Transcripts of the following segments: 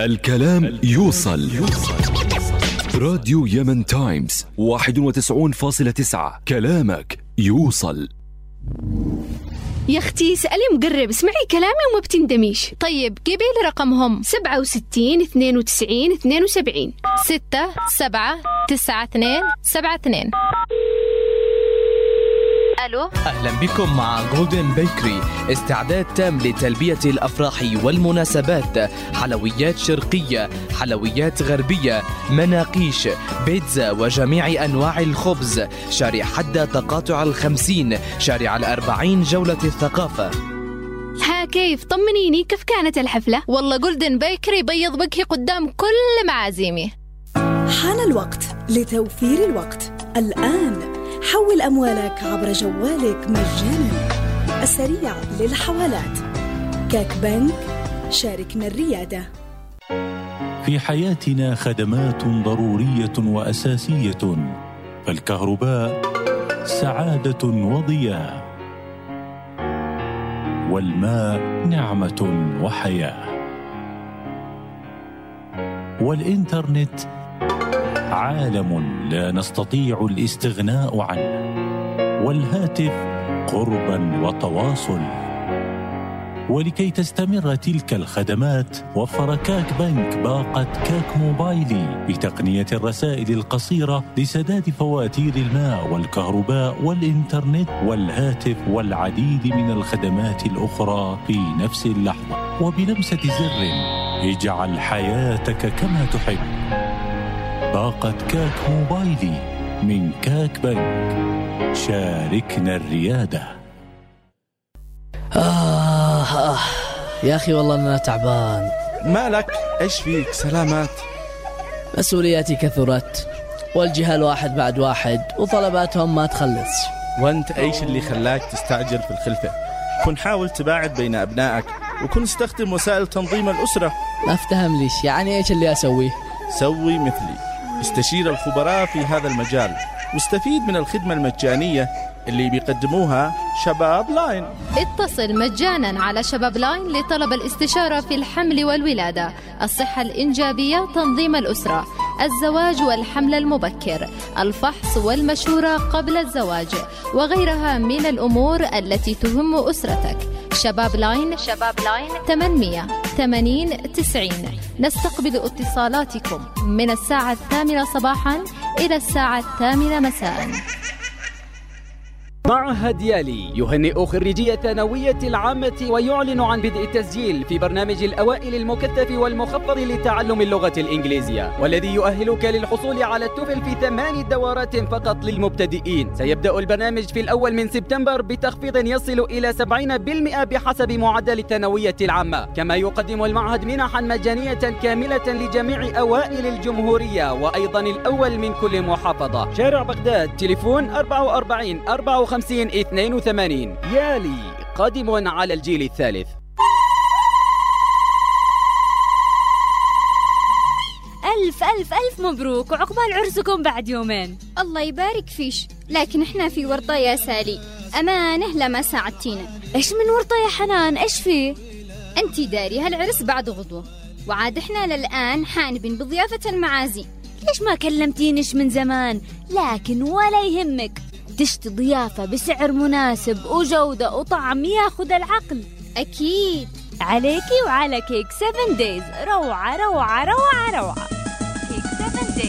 الكلام يوصل. راديو Yemen Times 91.9 كلامك يوصل. يا أختي سألي مقرب. اسمعي كلامي وما بتندميش. طيب لي رقمهم 67 92 72 6 7 9 2 7 2 ألو؟ أهلا بكم مع Golden Bakery استعداد تام لتلبية الأفراح والمناسبات. حلويات شرقية حلويات غربية مناقيش بيتزا وجميع أنواع الخبز. شارع حد تقاطع الخمسين شارع الأربعين جولة الثقافة. ها كيف؟ طمنيني كيف كانت الحفلة؟ والله جولدن بيكري بيض وجهي قدام كل معازيمي. حان الوقت لتوفير الوقت. الآن حول أموالك عبر جوالك مجانا. السريع للحوالات. كاك بنك شاركنا الريادة في حياتنا خدمات ضرورية وأساسية. فالكهرباء سعادة وضياء. والماء نعمة وحياة. والإنترنت عالم لا نستطيع الاستغناء عنه والهاتف قربا وتواصل. ولكي تستمر تلك الخدمات وفر كاك بنك باقة كاك موبايلي بتقنية الرسائل القصيرة لسداد فواتير الماء والكهرباء والإنترنت والهاتف والعديد من الخدمات الأخرى في نفس اللحظة. وبلمسة زر اجعل حياتك كما تحب. باقة كاك موبايلي من كاك بنك. شاركنا الريادة. آه, آه. يا أخي والله أنا تعبان. مالك؟ إيش فيك؟ سلامات. مسؤولياتي كثرت والجهال واحد بعد واحد وطلباتهم ما تخلص. وأنت إيش اللي خلاك تستعجل في الخلفة؟ كن حاول تباعد بين أبنائك وكن استخدم وسائل تنظيم الأسرة. ما أفتهم ليش يعني إيش اللي اسويه سوي مثلي. استشير الخبراء في هذا المجال واستفيد من الخدمة المجانية اللي بيقدموها شباب Line. اتصل مجانا على شباب Line لطلب الاستشارة في الحمل والولادة الصحة الإنجابية تنظيم الأسرة الزواج والحمل المبكر الفحص والمشورة قبل الزواج وغيرها من الأمور التي تهم أسرتك. شباب Line شباب Line 800 80 90 نستقبل اتصالاتكم من الساعة الثامنة صباحا إلى الساعة الثامنة مساء. معهد YALI يهنئ خريجي الثانوية العامة ويعلن عن بدء التسجيل في برنامج الأوائل المكثف والمخفض لتعلم اللغة الإنجليزية والذي يؤهلك للحصول على ال TOEFL في ثمان دورات فقط للمبتدئين. سيبدأ البرنامج في الأول من سبتمبر بتخفيض يصل إلى 70% بحسب معدل الثانوية العامة. كما يقدم المعهد منحا مجانية كاملة لجميع أوائل الجمهورية وأيضا الأول من كل محافظة. شارع بغداد تليفون 44 54 52 82 يالي قادم على الجيل الثالث. ألف ألف ألف مبروك وعقبال عرسكم بعد يومين. الله يبارك فيش لكن إحنا في ورطة يا سالي أمانه لما ساعدتينا. إيش من ورطة يا حنان؟ إيش فيه؟ أنتي داري هالعرس بعد غدوة. وعاد إحنا للآن حانبين بضيافة المعازيم ليش ما كلمتينش من زمان؟ لكن ولا يهمك. تشتي ضيافة بسعر مناسب وجودة وطعم ياخذ العقل. أكيد. عليكي وعلى كيك 7 Days روعة روعة روعة روعة.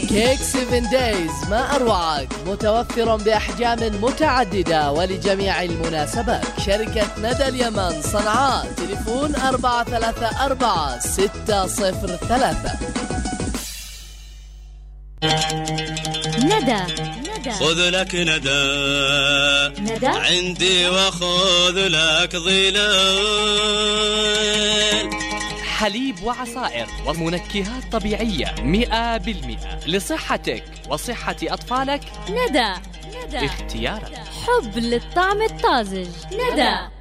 كيك 7 Days ما أروعك متوفر بأحجام متعددة ولجميع المناسبات. شركة ندى اليمن صنعاء. تليفون 434 603 ندى. خذ لك ندى. ندى؟ عندي وخذ لك ظلال. حليب وعصائر ومنكهات طبيعية مئة بالمئة لصحتك وصحة أطفالك. ندى. ندى اختيارك. حب للطعم الطازج. ندى.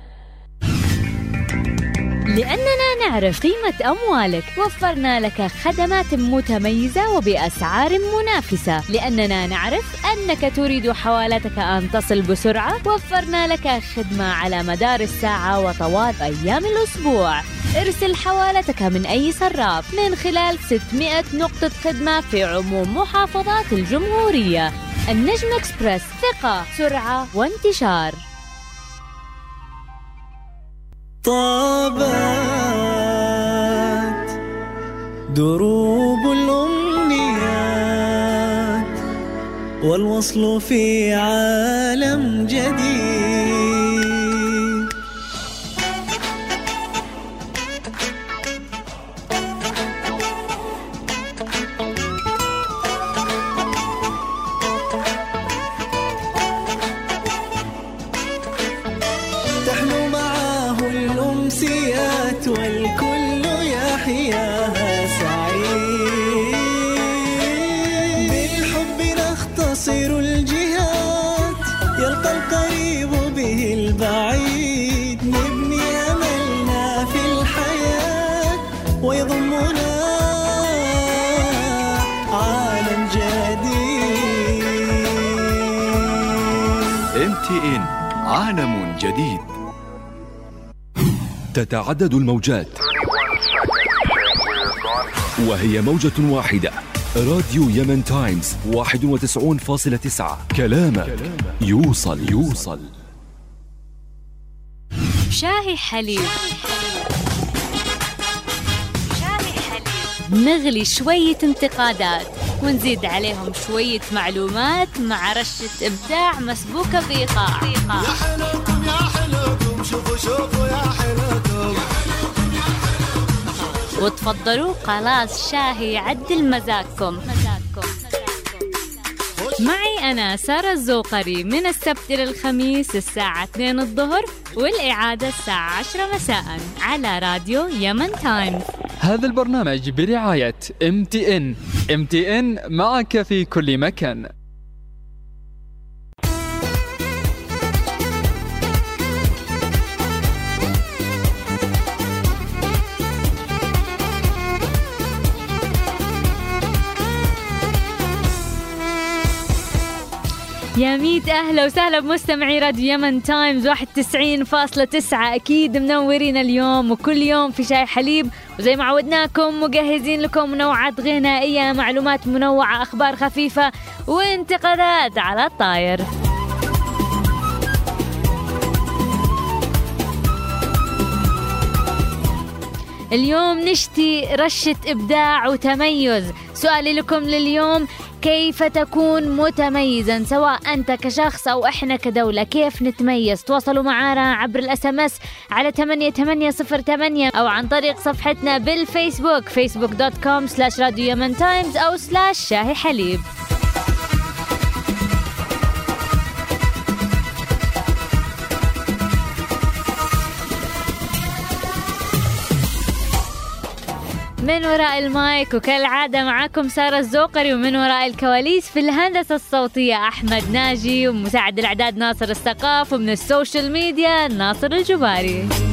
لأننا نعرف قيمة أموالك. وفرنا لك خدمات متميزة وبأسعار منافسة. لأننا نعرف أنك تريد حوالتك أن تصل بسرعة. وفرنا لك خدمة على مدار الساعة وطوال أيام الأسبوع. ارسل حوالتك من أي صراف من خلال 600 نقطة خدمة في عموم محافظات الجمهورية. النجم اكسبرس ثقة سرعة وانتشار. طابت دروب الأمنيات والوصل في عالم جديد. تتعدد الموجات. وهي موجة واحدة. راديو يمن تايمز 91.9 كلامك يوصل. يوصل. شاهي حليب. نغلي شوية انتقادات ونزيد عليهم شوية معلومات مع رشة إبداع مسبوكة بإيقاع يا حلوكم يا حلوكم شوفوا شوفوا يا حلوكم. وتفضلوا خلاص شاهي يعدل مزاجكم معي أنا سارة الزوقري من السبت إلى الخميس الساعة 2 الظهر والإعادة الساعة 10 مساء على راديو Yemen Times. هذا البرنامج برعاية ام تي ان ام تي ان معك في كل مكان. يا ميت أهلا وسهلا بمستمعي راديو يمن تايمز 91.9 أكيد منورين اليوم وكل يوم في شاي حليب. وزي ما عودناكم مجهزين لكم منوعات غنائية معلومات منوعة أخبار خفيفة وانتقادات على الطاير. اليوم نشتي رشة إبداع وتميز. سؤالي لكم لليوم كيف تكون متميزا سواء أنت كشخص أو إحنا كدولة كيف نتميز؟ تواصلوا معنا عبر ال SMS على 8808 أو عن طريق صفحتنا بال Facebook com slash راديو Yemen Times أو slash شاهي حليب. من وراء المايك وكالعادة معاكم سارة الزوقري ومن وراء الكواليس في الهندسة الصوتية أحمد ناجي ومساعد الإعداد ناصر الثقاف ومن ال social media ناصر الجباري.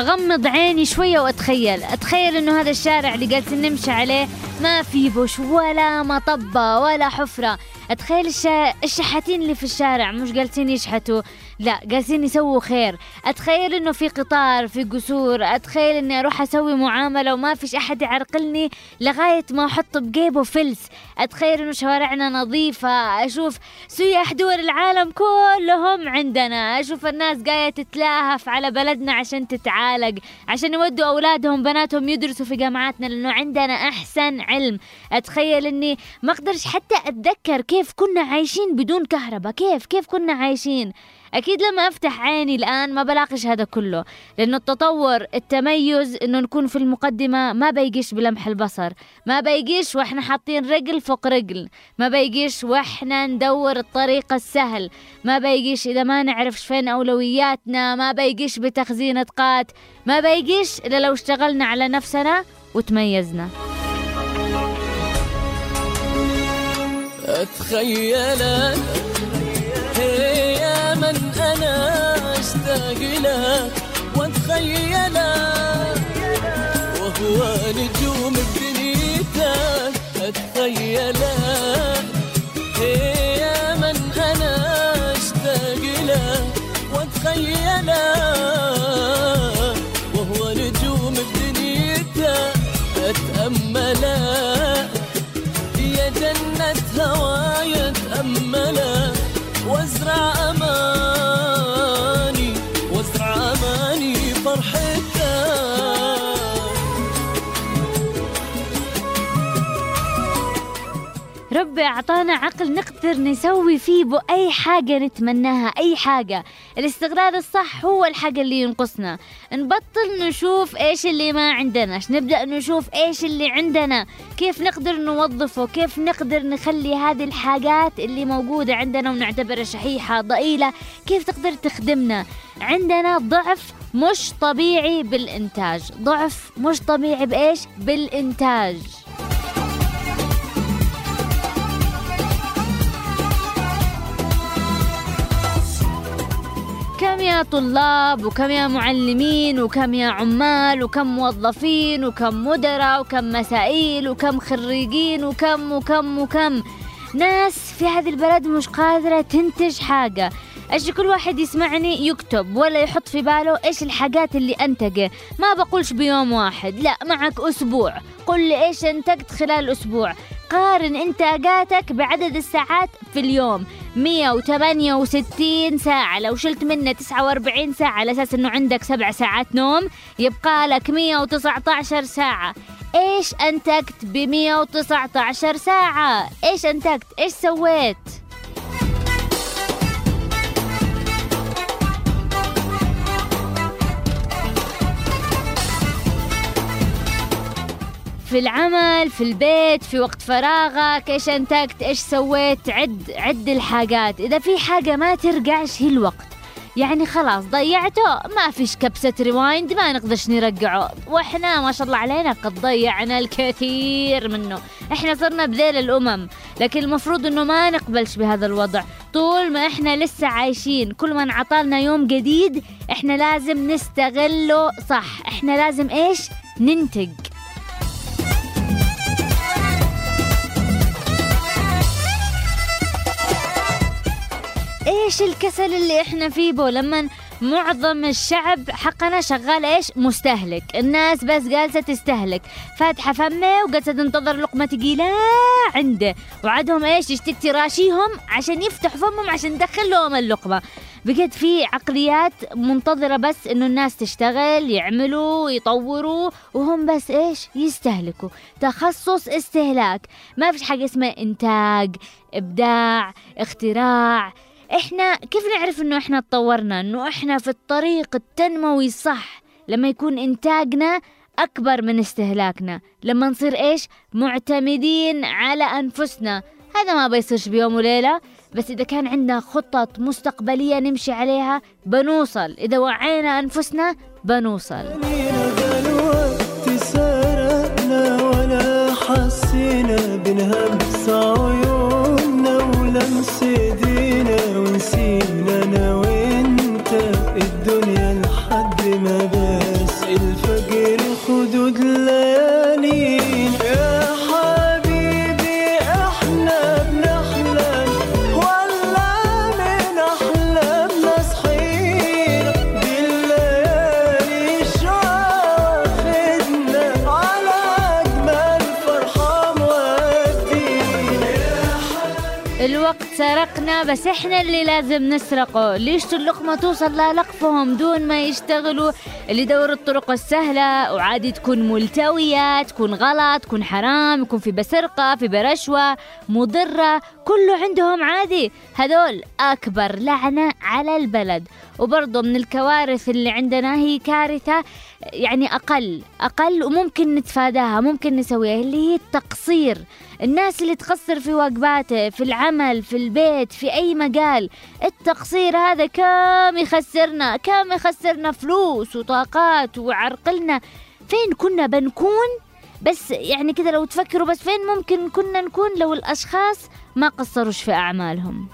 أغمض عيني شوية وأتخيل. أتخيل إنه هذا الشارع اللي جالسين نمشي عليه ما في بوش ولا مطبة ولا حفرة. الشا... الشحاتين اللي في الشارع مش جالسين يشحتوا. لا جالسين يسووا خير. أتخيل إنه في قطار في قصور. أتخيل إني أروح أسوي معاملة وما فيش أحد يعرقلني لغاية ما أحط بجيبه فلس. أتخيل إنه شوارعنا نظيفة. أشوف سياح دول العالم كلهم عندنا. أشوف الناس جاية تتلاهف على بلدنا عشان تتعالج عشان يودوا أولادهم بناتهم يدرسوا في جامعاتنا لأنه عندنا أحسن علم. أتخيل إني ما أقدرش حتى أتذكر كيف كنا عايشين بدون كهرباء؟ كيف؟ كيف كنا عايشين؟ أكيد لما أفتح عيني الآن ما بلاقش هذا كله لأنه التطور التميز إنه نكون في المقدمة ما بيجيش بلمح البصر ما بيجيش وإحنا حاطين رجل فوق رجل ما بيجيش وإحنا ندور الطريق السهل ما بيجيش إذا ما نعرفش فين أولوياتنا ما بيجيش بتخزين طاقات ما بيجيش إلا لو اشتغلنا على نفسنا وتميزنا. أتخيلك. هي من أنا أشتاق لك وأتخيلك. وهو نجوم بدنيتك أتخيلك. جنة هواي أتأملك وازرع أماني ربي أعطانا عقل نقدر نسوي فيه بو أي حاجة نتمناها أي حاجة. الاستغلال الصح هو الحاجة اللي ينقصنا. نبطل نشوف إيش اللي ما عندناش نبدأ نشوف إيش اللي عندنا. كيف نقدر نوظفه؟ كيف نقدر نخلي هذه الحاجات اللي موجودة عندنا ونعتبرها شحيحة ضئيلة كيف تقدر تخدمنا؟ عندنا ضعف مش طبيعي بالإنتاج. ضعف مش طبيعي بإيش؟ بالإنتاج. كم يا طلاب وكم يا معلمين وكم يا عمال وكم موظفين وكم مدراء وكم مسائيل وكم خريجين وكم وكم وكم. ناس في هذه البلد مش قادرة تنتج حاجة. إيش كل واحد يسمعني يكتب ولا يحط في باله إيش الحاجات اللي أنتجه؟ ما بقولش بيوم واحد لا معك أسبوع. قل لي إيش أنتجت خلال أسبوع. قارن إنتاجاتك بعدد الساعات في اليوم. 168 ساعة. لو شلت منه 49 ساعة على أساس أنه عندك سبع ساعات نوم يبقى لك 119 ساعة. إيش أنتجت ب 119 ساعة؟ إيش أنتجت؟ إيش سويت؟ في العمل في البيت في وقت فراغك إيش أنتجت إيش سويت عد عد الحاجات. إذا في حاجة ما ترجع هي الوقت. يعني خلاص ضيعته ما فيش كبسة rewind ما نقدرش نرجعه. وإحنا ما شاء الله علينا قد ضيعنا الكثير منه. إحنا صرنا بذيل الأمم لكن المفروض إنه ما نقبلش بهذا الوضع. طول ما إحنا لسه عايشين كل ما انعطالنا يوم جديد إحنا لازم نستغله. صح إحنا لازم إيش؟ ننتج. إيش الكسل اللي إحنا فيه بو؟ لما معظم الشعب حقنا شغال إيش؟ مستهلك. الناس بس جالسة تستهلك. فاتحة فمه وجالسة تنتظر لقمة تقيلة عنده. وعدهم إيش؟ يشتك تراشيهم عشان يفتح فمهم عشان تدخل لهم اللقمة. بجد في عقليات منتظرة بس إنه الناس تشتغل يعملوا يطوروا وهم بس إيش؟ يستهلكوا. تخصص استهلاك. ما فيش حاجة اسمها إنتاج إبداع اختراع. إحنا كيف نعرف إنه إحنا تطورنا؟ إنه إحنا في الطريق التنموي الصح. لما يكون إنتاجنا أكبر من استهلاكنا. لما نصير إيش؟ معتمدين على أنفسنا. هذا ما بيصيرش بيوم وليلة بس إذا كان عندنا خطط مستقبلية نمشي عليها بنوصل. إذا وعينا أنفسنا بنوصل. ولا حسينا بنهمس عيوننا ايدينا ونسينا أنا سرقنا بس إحنا اللي لازم نسرقه. ليش اللقمة توصل للقفهم دون ما يشتغلوا اللي يدوروا الطرق السهلة. وعادي تكون ملتوية تكون غلط تكون حرام يكون في بسرقة في برشوة مضرة. كله عندهم عادي. هذول أكبر لعنة على البلد. وبرضه من الكوارث اللي عندنا هي كارثة يعني أقل أقل وممكن نتفاداها ممكن نسويها اللي هي التقصير. الناس اللي تقصر في واجباته في العمل في البيت في أي مجال التقصير هذا كم يخسرنا كم يخسرنا فلوس وطاقات وعرقلنا. فين كنا بنكون؟ بس يعني كده لو تفكروا بس فين ممكن كنا نكون لو الأشخاص ما قصروش في أعمالهم؟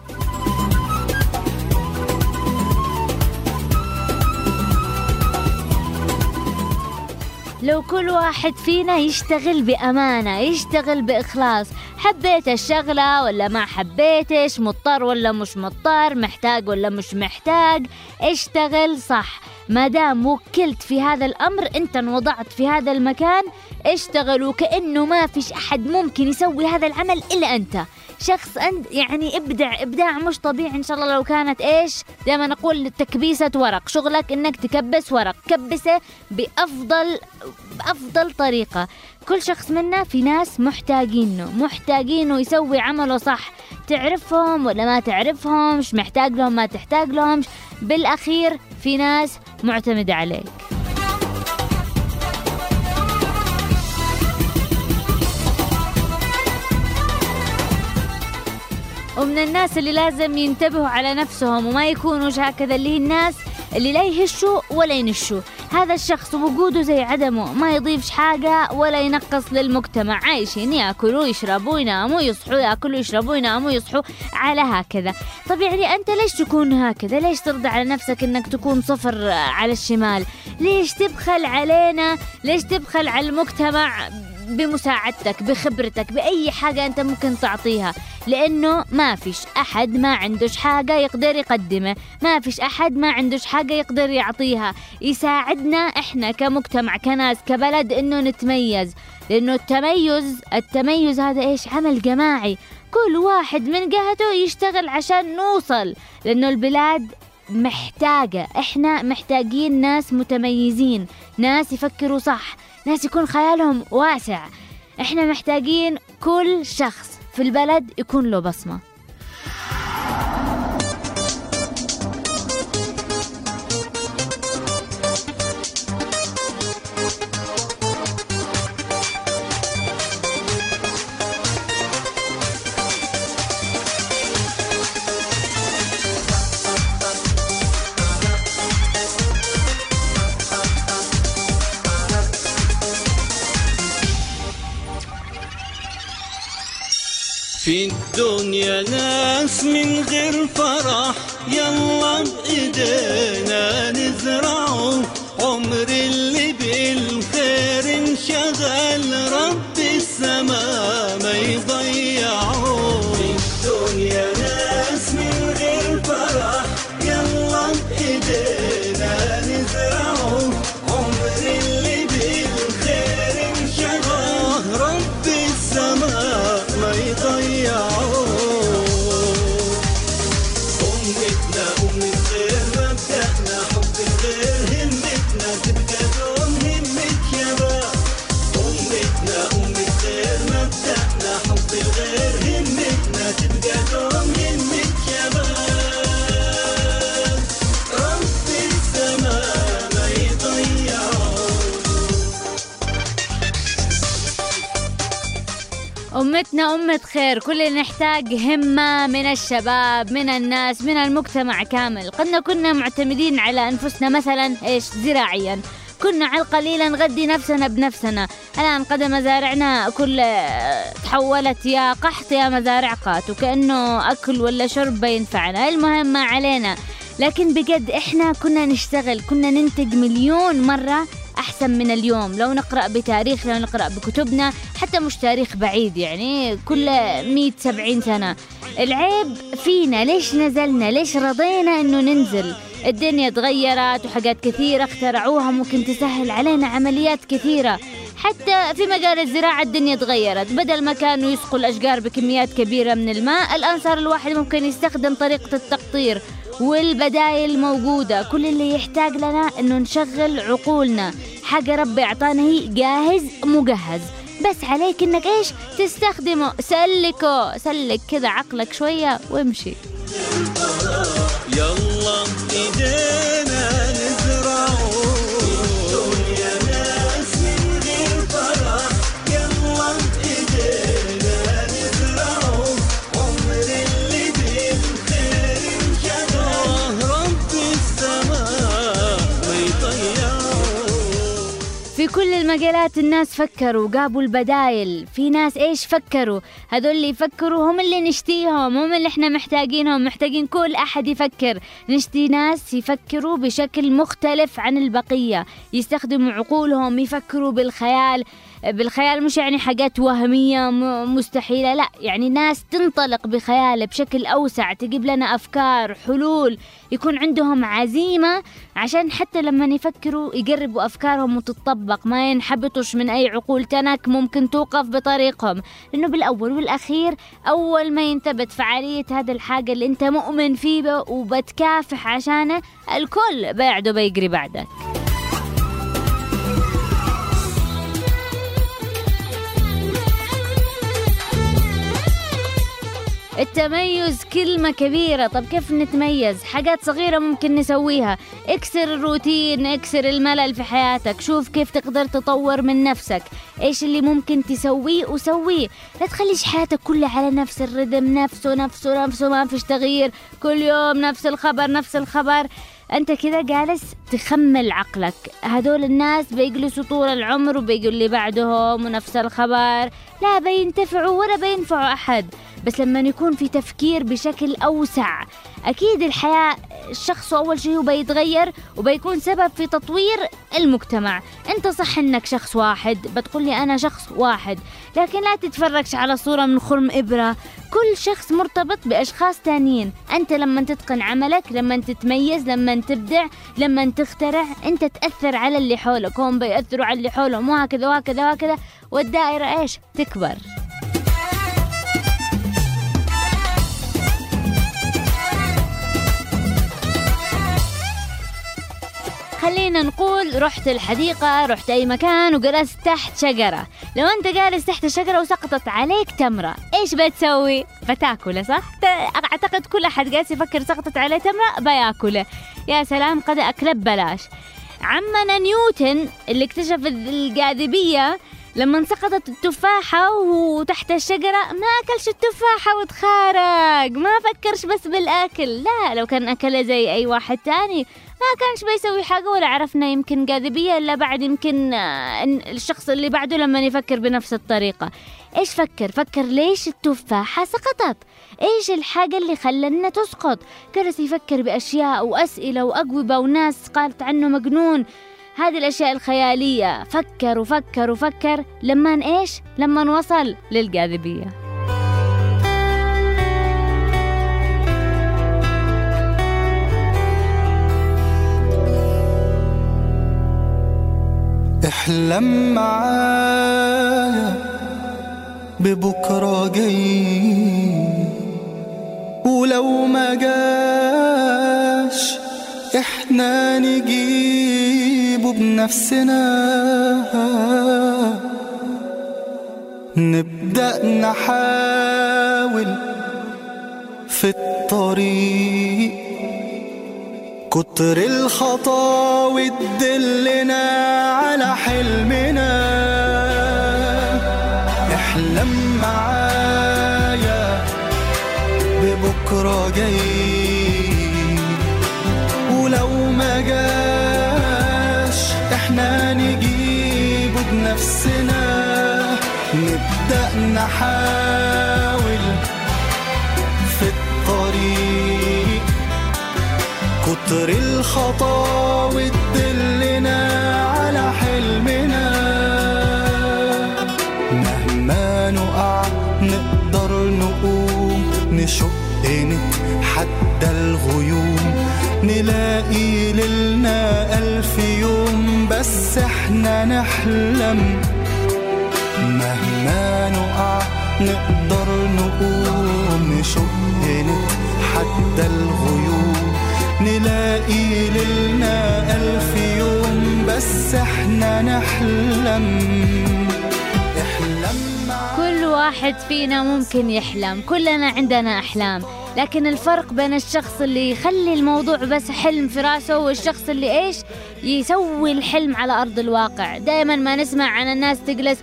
لو كل واحد فينا يشتغل بأمانة يشتغل بإخلاص حبيت الشغلة ولا ما حبيتش مضطر ولا مش مضطر محتاج ولا مش محتاج اشتغل صح. ما دام وكلت في هذا الأمر أنت انوضعت في هذا المكان اشتغل وكأنه ما فيش أحد ممكن يسوي هذا العمل إلا أنت. شخص أنت يعني إبدع إبداع مش طبيعي إن شاء الله لو كانت إيش؟ دائما نقول تكبيسة ورق. شغلك إنك تكبس ورق. كبسه بأفضل بأفضل طريقة. كل شخص منا في ناس محتاجينه محتاجينه يسوي عمله صح. تعرفهم ولا ما تعرفهم مش محتاج لهم ما تحتاج لهم بالأخير في ناس معتمدة عليك. ومن الناس اللي لازم ينتبهوا على نفسهم وما يكونوا هكذا اللي هي الناس اللي لا يهشوا ولا ينشوا. هذا الشخص وجوده زي عدمه ما يضيفش حاجة ولا ينقص للمجتمع. عايشين ياكلوا يشربوا يناموا يصحوا ياكلوا يشربوا يناموا يصحوا على هكذا. طب يعني أنت ليش تكون هكذا؟ ليش ترضى على نفسك أنك تكون صفر على الشمال؟ ليش تبخل علينا؟ ليش تبخل على المجتمع؟ بمساعدتك بخبرتك بأي حاجة أنت ممكن تعطيها. لأنه ما فيش أحد ما عندوش حاجة يقدر يقدمه. ما فيش أحد ما عندوش حاجة يقدر يعطيها. يساعدنا إحنا كمجتمع كناس كبلد إنه نتميز. لأنه التميز التميز هذا إيش؟ عمل جماعي. كل واحد من جهته يشتغل عشان نوصل. لأنه البلاد محتاجة. إحنا محتاجين ناس متميزين ناس يفكروا صح ناس يكون خيالهم واسع. إحنا محتاجين كل شخص في البلد يكون له بصمة. في الدنيا ناس من غير فرح يلا بإيدينا نزرعه عمر اللي بالخير انشغل رب السما أمتنا أمة خير كل اللي نحتاج همة من الشباب من الناس من المجتمع كامل. قدنا كنا معتمدين على أنفسنا مثلا إيش؟ زراعيا. كنا على القليل نغذي نفسنا بنفسنا. الآن قد مزارعنا كل تحولت يا قحط يا مزارع قات وكأنه أكل ولا شرب بينفعنا المهم ما علينا. لكن بجد إحنا كنا نشتغل كنا ننتج مليون مرة أحسن من اليوم. لو نقرأ بتاريخ لو نقرأ بكتبنا حتى مش تاريخ بعيد يعني كل مية سبعين سنة. العيب فينا. ليش نزلنا؟ ليش رضينا أنه ننزل؟ الدنيا تغيرت وحاجات كثيرة اخترعوها ممكن تسهل علينا عمليات كثيرة. حتى في مجال الزراعة الدنيا تغيرت. بدل ما كانوا يسقوا الأشجار بكميات كبيرة من الماء الآن صار الواحد ممكن يستخدم طريقة التقطير والبدايل موجودة كل اللي يحتاج لنا إنه نشغل عقولنا. حاجة ربي اعطانا هي جاهز مجهز. بس عليك إنك إيش؟ تستخدمه. سلكه. سلك كذا عقلك شوية وامشي. يلا إيدينا. في كل المجالات الناس فكروا جابوا البدايل. في ناس إيش فكروا؟ هذول اللي يفكروا هم اللي نشتيهم هم اللي إحنا محتاجينهم محتاجين كل أحد يفكر. نشتي ناس يفكروا بشكل مختلف عن البقية. يستخدموا عقولهم يفكروا بالخيال. بالخيال مش يعني حاجات وهمية مستحيلة لا. يعني ناس تنطلق بخيال بشكل أوسع تجيب لنا أفكار حلول يكون عندهم عزيمة عشان حتى لما يفكروا يقربوا أفكارهم وتطبق ما ينحبطوش من أي عقول تنك ممكن توقف بطريقهم. لأنه بالأول والأخير أول ما ينتبت فعالية هذا الحاجة اللي أنت مؤمن فيه وبتكافح عشانه الكل بيعده بيجري بعدك. التميز كلمة كبيرة. طب كيف نتميز؟ حاجات صغيرة ممكن نسويها. اكسر الروتين اكسر الملل في حياتك. شوف كيف تقدر تطور من نفسك. إيش اللي ممكن تسويه وسويه. لا تخليش حياتك كلها على نفس الرذم نفسه نفسه نفسه ما فيش تغيير. كل يوم نفس الخبر نفس الخبر. انت كذا جالس تخمل عقلك. هدول الناس بيجلسوا طول العمر وبيجوا اللي بعدهم ونفس الخبر. لا بينتفعوا ولا بينفعوا أحد. بس لما يكون في تفكير بشكل أوسع. أكيد الحياة الشخص أول شيء بيتغير وبيكون سبب في تطوير المجتمع. أنت صح إنك شخص واحد بتقول لي أنا شخص واحد. لكن لا تتفرجش على صورة من خرم إبرة. كل شخص مرتبط بأشخاص تانيين. أنت لما تتقن عملك لما تتميز لما تبدع لما تخترع أنت تأثر على اللي حولك. هم بيأثروا على اللي حولهم. وهكذا وهكذا وهكذا. والدائرة إيش؟ تكبر. خلينا نقول رحت الحديقة رحت أي مكان وجلست تحت شجرة لو أنت جالس تحت الشجرة وسقطت عليك تمرة إيش بتسوي؟ بتاكله صح؟ أعتقد كل أحد جالس يفكر سقطت عليه تمرة بياكله يا سلام قد أكله ببلاش عمنا نيوتن اللي اكتشف الجاذبية لما سقطت التفاحة وهو تحت الشجرة ما أكلش التفاحة وتخارج. ما فكرش بس بالأكل. لا لو كان أكلها زي أي واحد تاني ما كانش بيسوي حاجة ولا عرفنا يمكن جاذبية إلا بعد يمكن آه، الشخص اللي بعده لما يفكر بنفس الطريقة. إيش فكر؟ فكر ليش التفاحة سقطت؟ إيش الحاجة اللي خلنا تسقط؟ جلس يفكر بأشياء وأسئلة وأجوبة وناس قالت عنه مجنون. هذه الأشياء الخيالية. فكر وفكر وفكر لما إيش؟ لما وصل للجاذبية. احلم معايا ببكرة جاي ولو ما جاش إحنا نجيبه بنفسنا. نبدأ نحاول في الطريق. كتر الخطاوي تدلنا على حلمنا. احلم معايا ببكرة جاي. نحاول في الطريق. كتر الخطاوي تدلنا على حلمنا. مهما نقع نقدر نقوم نشق نتحدى الغيوم. نلاقي ليلنا ألف يوم بس إحنا نحلم نقدر نقوم نشق نتحدى الغيوم. نلاقي لنا ألف يوم بس إحنا نحلم. كل واحد فينا ممكن يحلم كلنا عندنا أحلام. لكن الفرق بين الشخص اللي يخلي الموضوع بس حلم في راسه والشخص اللي إيش؟ يسوي الحلم على أرض الواقع. دائما ما نسمع عن الناس تجلس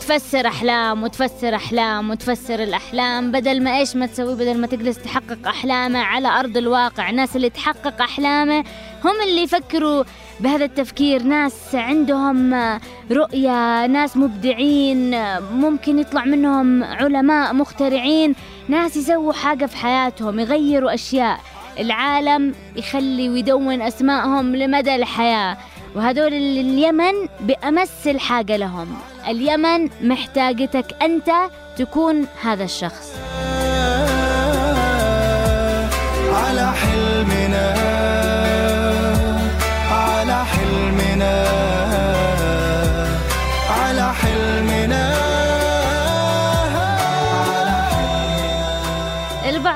تفسر أحلام وتفسر أحلام وتفسر الأحلام. بدل ما إيش ما تسوي؟ بدل ما تجلس تحقق أحلامه على أرض الواقع. الناس اللي تحقق أحلامه هم اللي يفكروا بهذا التفكير. ناس عندهم رؤية ناس مبدعين ممكن يطلع منهم علماء مخترعين. ناس يسووا حاجة في حياتهم يغيروا أشياء. العالم يخلي ويدون أسمائهم لمدى الحياة. اللي اليمن بأمس الحاجة لهم. اليمن محتاجتك أنت تكون هذا الشخص.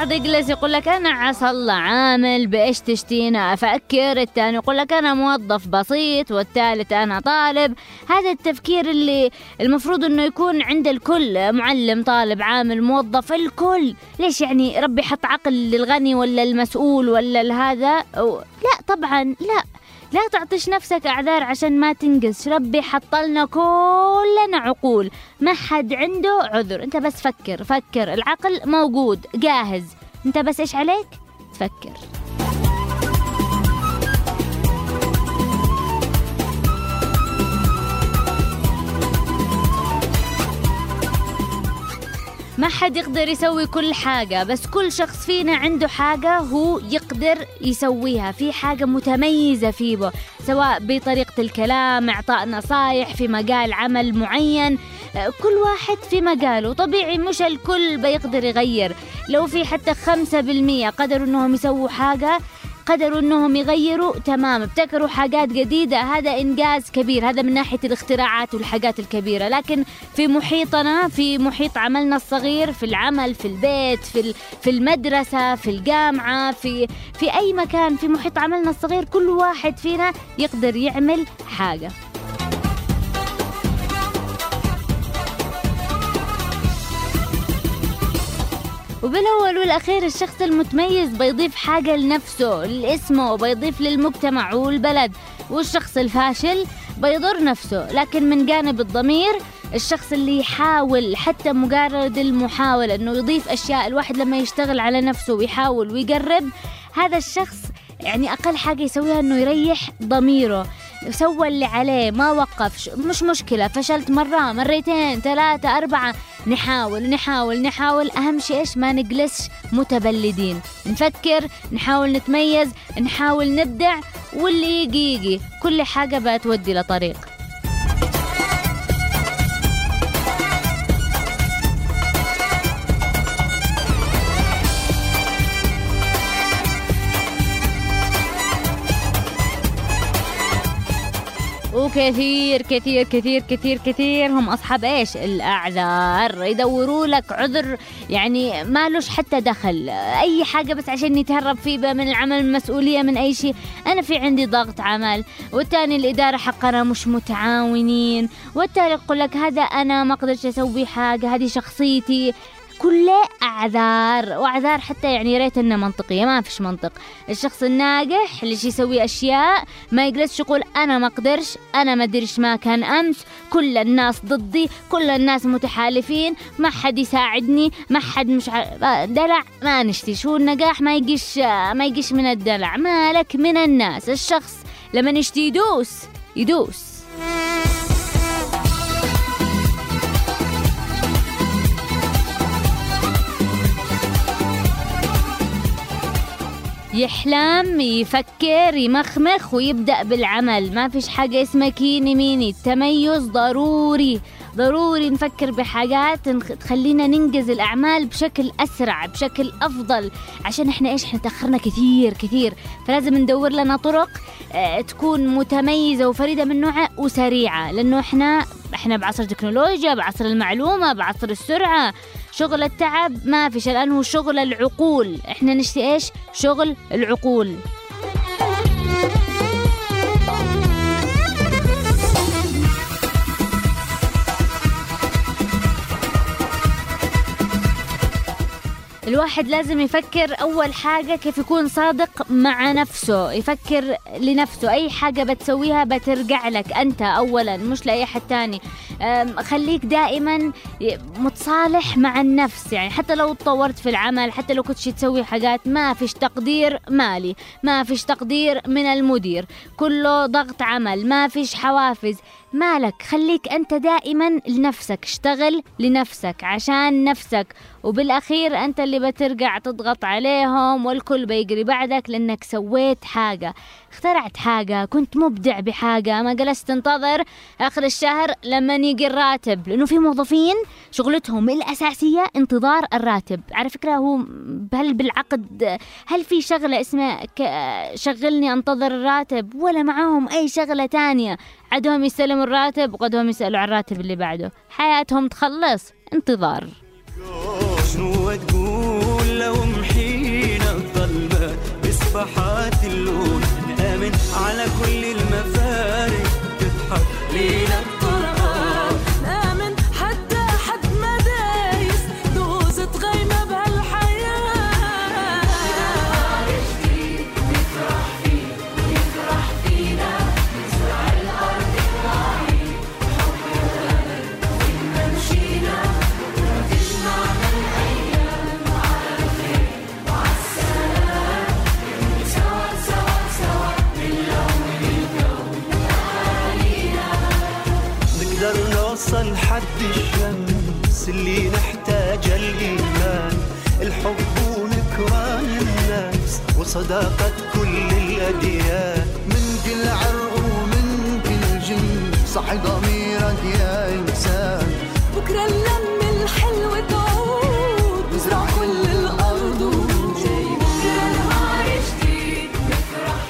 البعض يجلس يقول لك أنا عسى الله عامل بإيش تشتينا أفكر الثاني يقول لك أنا موظف بسيط والثالث أنا طالب. هذا التفكير اللي المفروض أنه يكون عند الكل معلم طالب عامل موظف الكل. ليش يعني ربي حط عقل للغني ولا المسؤول ولا هذا لا طبعا لا. لا تعطيش نفسك أعذار عشان ما تنقص. ربي حطلنا كلنا عقول. ما حد عنده عذر. أنت بس فكر فكر. العقل موجود جاهز. أنت بس إيش عليك؟ تفكر. ما حد يقدر يسوي كل حاجة بس كل شخص فينا عنده حاجة هو يقدر يسويها في حاجة متميزة فيه سواء بطريقة الكلام إعطاء نصايح في مجال عمل معين كل واحد في مجاله. طبيعي مش الكل بيقدر يغير. لو في حتى خمسة بالمية قدروا إنهم يسووا حاجة قدروا انهم يغيروا تمام ابتكروا حاجات جديدة هذا إنجاز كبير هذا من ناحية الاختراعات والحاجات الكبيرة. لكن في محيطنا في محيط عملنا الصغير في العمل في البيت في في المدرسة في الجامعة في في أي مكان في محيط عملنا الصغير كل واحد فينا يقدر يعمل حاجة. وبالأول والأخير الشخص المتميز بيضيف حاجة لنفسه لاسمه وبيضيف للمجتمع والبلد. والشخص الفاشل بيضر نفسه لكن من جانب الضمير الشخص اللي يحاول حتى مجرد المحاولة إنه يضيف أشياء الواحد لما يشتغل على نفسه ويحاول ويقرب هذا الشخص يعني أقل حاجة يسويها إنه يريح ضميره. سوى اللي عليه ما وقف. مش مشكلة فشلت مرة مرتين ثلاثة أربعة. نحاول نحاول نحاول. أهم شيء إيش؟ ما نجلسش متبلدين. نفكر نحاول نتميز نحاول نبدع واللي يجي يجي. كل حاجة بتودي لطريق. وكثير كثير كثير كثير كثير. هم أصحاب إيش؟ الأعذار. يدوروا لك عذر يعني مالوش حتى دخل. أي حاجة بس عشان يتهرب فيه من العمل من مسؤولية من أي شيء. أنا في عندي ضغط عمل. والتاني الإدارة حقنا مش متعاونين. والتالي يقول لك هذا أنا ما قدرت أسوي حاجة هذه شخصيتي. كلها أعذار وأعذار حتى يعني ريت إنها منطقية ما فيش منطق. الشخص الناجح اللي يسوي أشياء ما يجلسش يقول أنا ما أقدرش أنا ما أدريش ما كان أمس كل الناس ضدي كل الناس متحالفين ما حد يساعدني ما حد مش ع... دلع ما نشتي. شو النجاح؟ ما يجيش ما يجيش من الدلع. مالك من الناس؟ الشخص لما يشتي يدوس يدوس. يحلم يفكر يمخمخ ويبدأ بالعمل. ما فيش حاجة اسمها كيني ميني. التميز ضروري. ضروري نفكر بحاجات تخلينا ننجز الأعمال بشكل أسرع بشكل أفضل. عشان إحنا إيش؟ إحنا تأخرنا كثير كثير. فلازم ندور لنا طرق آه، تكون متميزة وفريدة من نوعها وسريعة. لأنه إحنا إحنا بعصر التكنولوجيا بعصر المعلومة بعصر السرعة. شغل التعب ما فيش الآن هو شغل العقول. إحنا نشتي إيش؟ شغل العقول. الواحد لازم يفكر أول حاجة كيف يكون صادق مع نفسه. يفكر لنفسه أي حاجة بتسويها بترجع لك أنت أولا مش لأي حد تاني. خليك دائما متصالح مع النفس يعني حتى لو تطورت في العمل حتى لو كنت تسوي حاجات ما فيش تقدير مالي ما فيش تقدير من المدير كله ضغط عمل ما فيش حوافز. مالك خليك أنت دائما لنفسك اشتغل لنفسك عشان نفسك وبالأخير أنت اللي بترجع تضغط عليهم والكل بيجري بعدك لأنك سويت حاجة. اخترعت حاجة كنت مبدع بحاجة ما جلست تنتظر آخر الشهر لما يجي الراتب لأنه في موظفين شغلتهم الأساسية انتظار الراتب. على فكرة هو هل بالعقد هل في شغلة اسمها شغلني أنتظر الراتب؟ ولا معاهم أي شغلة تانية. عدهم يستلموا الراتب وقدهم يسألوا عن الراتب اللي بعده. حياتهم تخلص. انتظار. شنو تقول لو محينا الظلمة؟ بصفحات وصداقة كل الأديان. من كل عرق ومن كل جنس صحي ضميرك يا إنسان. بكرة اللمة الحلوة تعود نزرع كل الأرض وجاي. بكرة نهار جديد نفرح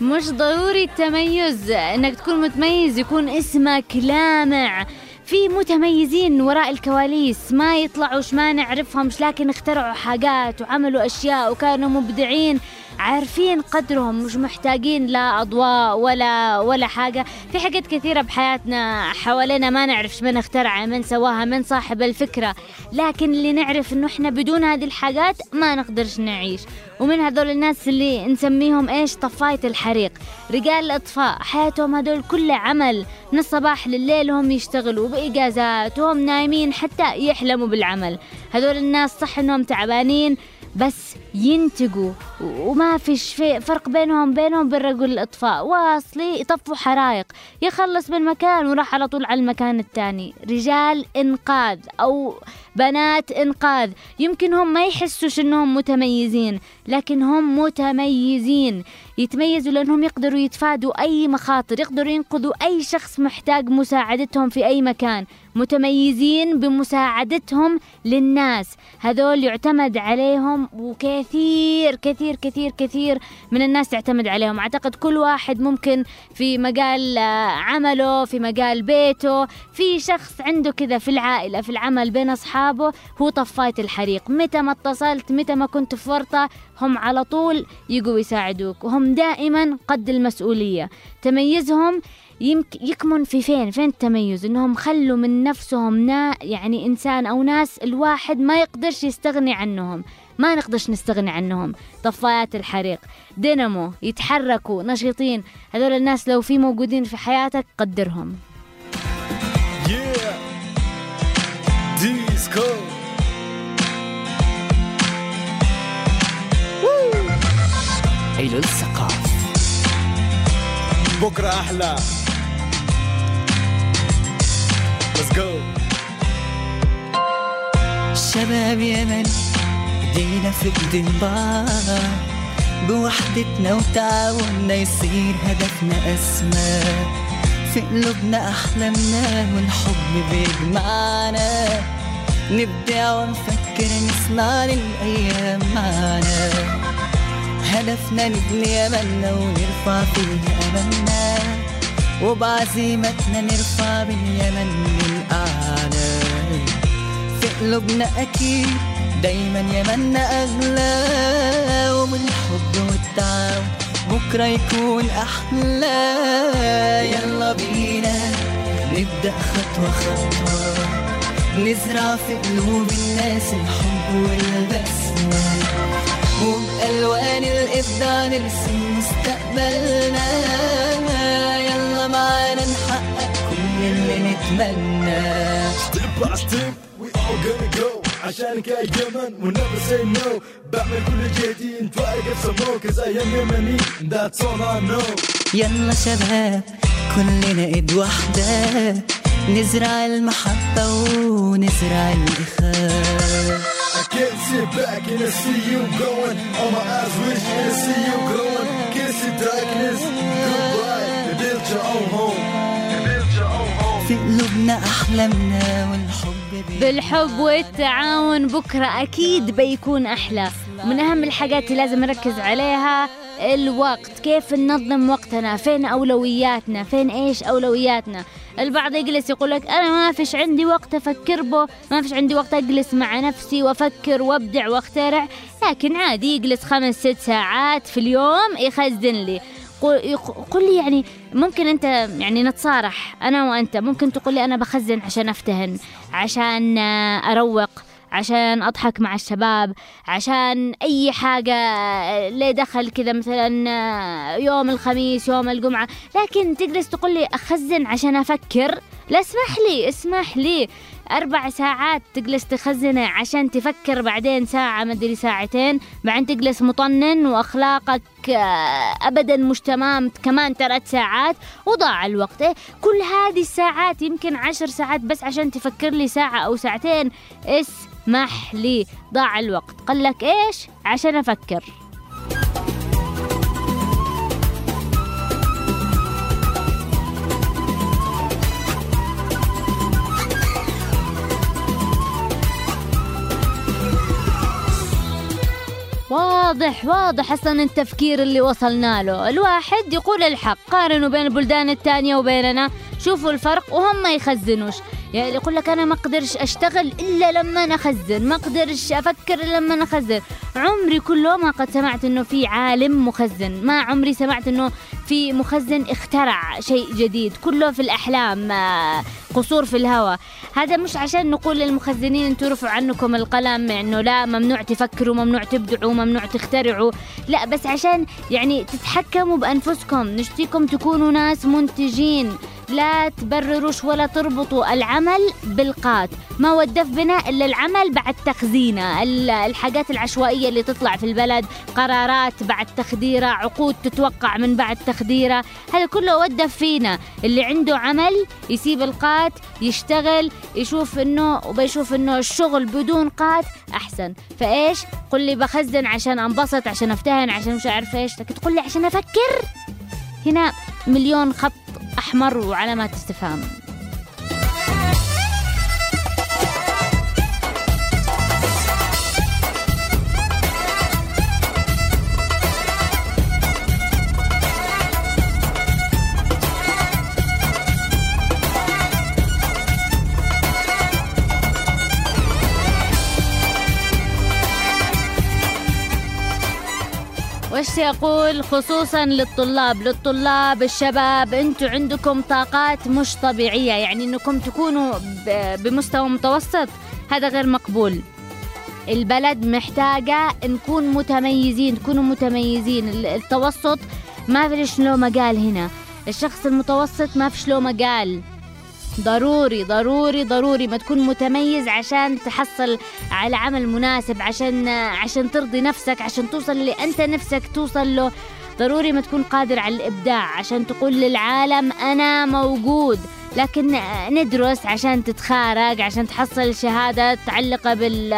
مش ضروري التميز إنك تكون متميز يكون اسمك لامع. في متميزين وراء الكواليس ما يطلعوش ما نعرفهمش لكن اخترعوا حاجات وعملوا أشياء وكانوا مبدعين. عارفين قدرهم مش محتاجين لا أضواء ولا ولا حاجة. في حاجات كثيرة بحياتنا حوالينا ما نعرفش من اخترعها من سواها من صاحب الفكرة. لكن اللي نعرف إنه إحنا بدون هذه الحاجات ما نقدرش نعيش. ومن هذول الناس اللي نسميهم إيش؟ طفاية الحريق. رجال الأطفاء حياتهم هذول كله عمل. من الصباح لليل هم يشتغلوا بإجازات وهم نايمين حتى يحلموا بالعمل. هذول الناس صح إنهم تعبانين بس ينتجوا وما فيش في فرق بينهم بينهم وبين رجل الإطفاء. واصلي يطفوا حرايق. يخلص بالمكان وراح على طول على المكان الثاني. رجال إنقاذ أو بنات إنقاذ. يمكن هم ما يحسوش إنهم متميزين لكن هم متميزين. يتميزوا لأنهم يقدروا يتفادوا أي مخاطر يقدروا ينقذوا أي شخص محتاج مساعدتهم في أي مكان. متميزين بمساعدتهم للناس. هذول يعتمد عليهم وكثير كثير كثير كثير من الناس تعتمد عليهم. أعتقد كل واحد ممكن في مجال آه، عمله في مجال بيته في شخص عنده كذا في العائلة في العمل بين أصحابه هو طفاية الحريق. متى ما اتصلت متى ما كنت في ورطة هم على طول يجوا يساعدوك. وهم دائما قد المسؤولية. تميزهم يمكن يكمن في فين؟ فين التميز؟ إنهم خلوا من نفسهم نا يعني إنسان أو ناس الواحد ما يقدرش يستغني عنهم. ما نقدرش نستغني عنهم. طفايات الحريق دينامو يتحركوا نشيطين. هذول الناس لو في موجودين في حياتك قدرهم. إلى الثقافة بكرة أحلى. Let's go. شباب يمن. ايدينا في ايدين بعض بوحدتنا وتعاوننا يصير هدفنا أسمى. في قلوبنا أحلامنا والحب بيجمعنا نبدع ونفكر نصنع للأيام معنا. هدفنا نبني أملنا ونرفع فيه أملنا. وبعزيمتنا نرفع باليمن للأعلى في قلوبنا أكيد دايما يمنا أغلى ومن الحب والتعاون بكرة يكون أحلى. يلا بينا نبدأ خطوة خطوة نزرع في قلوب الناس الحب والبسمة. وبألوان الإبداع نرسم مستقبلنا. يلا معانا نحقق كل اللي نتمنى. Step by step we all gonna go. عشانك يا يمن never say no بعمل كل جهدي نتفارق في سمو cause I am يمني that's all I know يلا شباب كلنا ايد واحدة نزرع المحبة ونزرع الإخاء I can't sit back and I see you going All my eyes wish and I see you growing Can't see darkness Goodbye You built your own home You built your own home في قلوبنا أحلامنا والحب بالحب والتعاون بكرة أكيد بيكون أحلى. من أهم الحاجات اللي لازم نركز عليها الوقت. كيف ننظم وقتنا؟ فين أولوياتنا؟ فين إيش أولوياتنا؟ البعض يجلس يقول لك أنا ما فيش عندي وقت أفكر به ما فيش عندي وقت أجلس مع نفسي وأفكر وأبدع وأخترع. لكن عادي يجلس خمس ست ساعات في اليوم يخزن لي. قل لي يعني ممكن أنت يعني نتصارح أنا وأنت. ممكن تقول لي أنا بخزن عشان أفتهن عشان أروق عشان أضحك مع الشباب عشان أي حاجة ليه دخل كذا مثلا يوم الخميس يوم الجمعة. لكن تجلس تقول لي أخزن عشان أفكر؟ لا اسمح لي اسمح لي. أربع ساعات تجلس تخزنه عشان تفكر بعدين ساعة مدري ساعتين. بعدين تجلس مطنن وأخلاقك آه، أبدا مش تمام كمان ثلاث ساعات وضاع الوقت. إيه؟ كل هذه الساعات يمكن عشر ساعات بس عشان تفكر لي ساعة أو ساعتين اسمح لي ضاع الوقت. قال لك إيش؟ عشان أفكر. واضح واضح أصلا التفكير اللي وصلنا له. الواحد يقول الحق قارنوا بين البلدان التانية وبيننا. شوفوا الفرق وهم ما يخزنوش. يعني يقول لك أنا ما أقدرش أشتغل إلا لما أنا اخزن ما أقدرش أفكر إلا لما أنا اخزن عمري كله ما قد سمعت إنه في عالم مخزن ما عمري سمعت إنه في مخزن اخترع شيء جديد. كله في الأحلام آه، قصور في الهواء هذا مش عشان نقول للمخزنين أنتوا رفعوا عنكم القلم إنه لا ممنوع تفكروا ممنوع تبدعوا ممنوع تخترعوا. لا بس عشان يعني تتحكموا بأنفسكم نشتيكم تكونوا ناس منتجين. لا تبرروش ولا تربطوا العمل بالقات ما ودف بنا إلا العمل بعد تخزينة. ال- الحاجات العشوائية اللي تطلع في البلد قرارات بعد تخديرة عقود تتوقع من بعد تخديرة. هذا كله ودف فينا. اللي عنده عمل يسيب القات يشتغل يشوف إنه وبيشوف إنه الشغل بدون قات أحسن. فإيش؟ قل لي بخزن عشان أنبسط عشان أفتهن عشان مش عارفه إيش. لكن تقول لي عشان أفكر؟ هنا مليون خط أحمر وعلامات استفهام. وش يقول خصوصا للطلاب؟ للطلاب الشباب أنتم عندكم طاقات مش طبيعية يعني إنكم تكونوا بمستوى متوسط؟ هذا غير مقبول. البلد محتاجة نكون متميزين تكونوا متميزين. ال- التوسط ما فيش له مجال هنا. الشخص المتوسط ما فيش له مجال ضروري ضروري ضروري ما تكون متميز عشان تحصل على عمل مناسب عشان عشان ترضي نفسك عشان توصل اللي أنت نفسك توصل له. ضروري ما تكون قادر على الإبداع عشان تقول للعالم أنا موجود لكن ندرس عشان تتخارج عشان تحصل شهادة تعلقة بال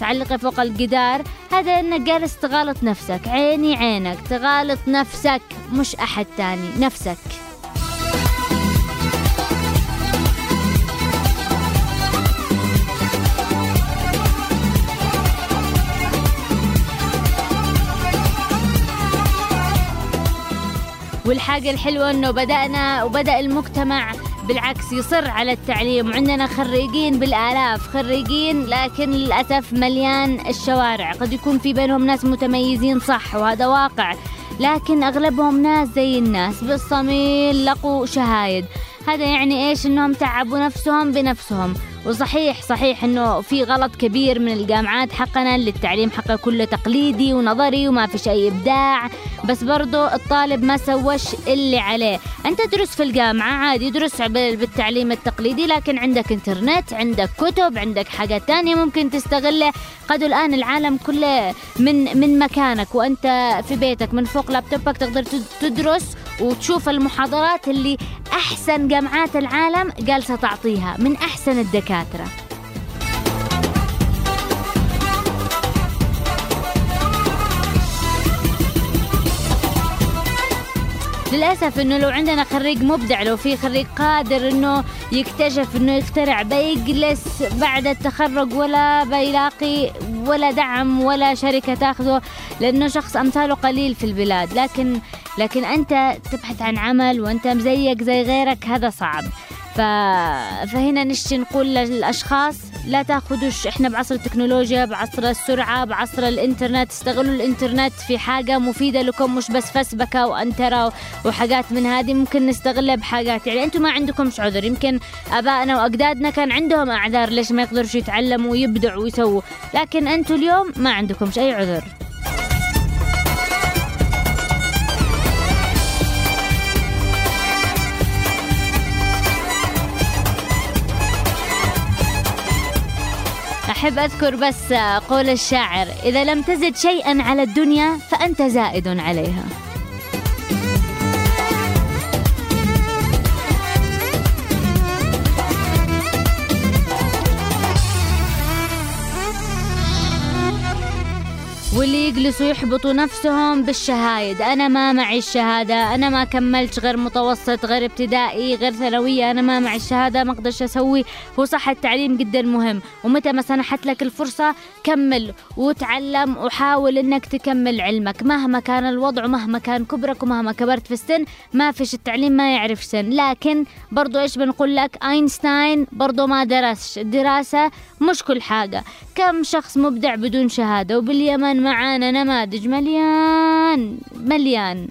تعلقة فوق الجدار. هذا انك جالس تغالط نفسك عيني عينك تغالط نفسك مش أحد تاني نفسك. والحاجة الحلوة إنه بدأنا وبدأ المجتمع بالعكس يصر على التعليم. وعندنا خريجين بالآلاف خريجين لكن للأسف مليان الشوارع. قد يكون في بينهم ناس متميزين صح وهذا واقع لكن أغلبهم ناس زي الناس بالصميل لقوا شهايد. هذا يعني إيش؟ إنهم تعبوا نفسهم بنفسهم. وصحيح صحيح إنه في غلط كبير من الجامعات حقنا اللي التعليم حقه كله تقليدي ونظري وما في اي إبداع. بس برضو الطالب ما سوش اللي عليه. أنت تدرس في الجامعة عادي بال- بالتعليم التقليدي لكن عندك إنترنت عندك كتب عندك حاجات تانية ممكن تستغلها قد الآن العالم كله من من مكانك وأنت في بيتك من فوق لابتوبك تقدر تد- تدرس وتشوف المحاضرات اللي أحسن جامعات العالم جالسة تعطيها من أحسن الدكاترة. للأسف إنه لو عندنا خريج مبدع لو في خريج قادر إنه يكتشف إنه يخترع بيجلس بعد التخرج ولا بيلاقي ولا دعم ولا شركة تاخذه لأنه شخص أمثاله قليل في البلاد. لكن لكن أنت تبحث عن عمل وأنت زيك زي غيرك هذا صعب. ف... فهنا نشتي نقول للأشخاص لا تأخذوش إحنا بعصر التكنولوجيا بعصر السرعة بعصر الإنترنت استغلوا الإنترنت في حاجة مفيدة لكم مش بس فسبكة وأنترة وحاجات من هذه ممكن نستغلها بحاجات. يعني أنتم ما عندكمش عذر يمكن آبائنا وأجدادنا كان عندهم أعذار ليش ما يقدروش يتعلموا ويبدعوا ويسووا لكن أنتم اليوم ما عندكمش أي عذر. أحب أذكر بس قول الشاعر إذا لم تزد شيئا على الدنيا فأنت زائد عليها. واللي يجلسوا يحبطوا نفسهم بالشهايد. أنا ما معي الشهادة أنا ما كملت غير متوسط غير ابتدائي غير ثانوية. أنا ما معي الشهادة ما أقدرش أسوي. هو صح التعليم جدا مهم. ومتى ما سنحت لك الفرصة كمل وتعلم وحاول إنك تكمل علمك. مهما كان الوضع ومهما كان كبرك ومهما كبرت في السن ما فيش التعليم ما يعرف سن. لكن برضو إيش بنقول لك؟ أينشتاين برضو ما درسش الدراسة مش كل حاجة. كم شخص مبدع بدون شهادة؟ وباليمن معانا نماذج مليان مليان.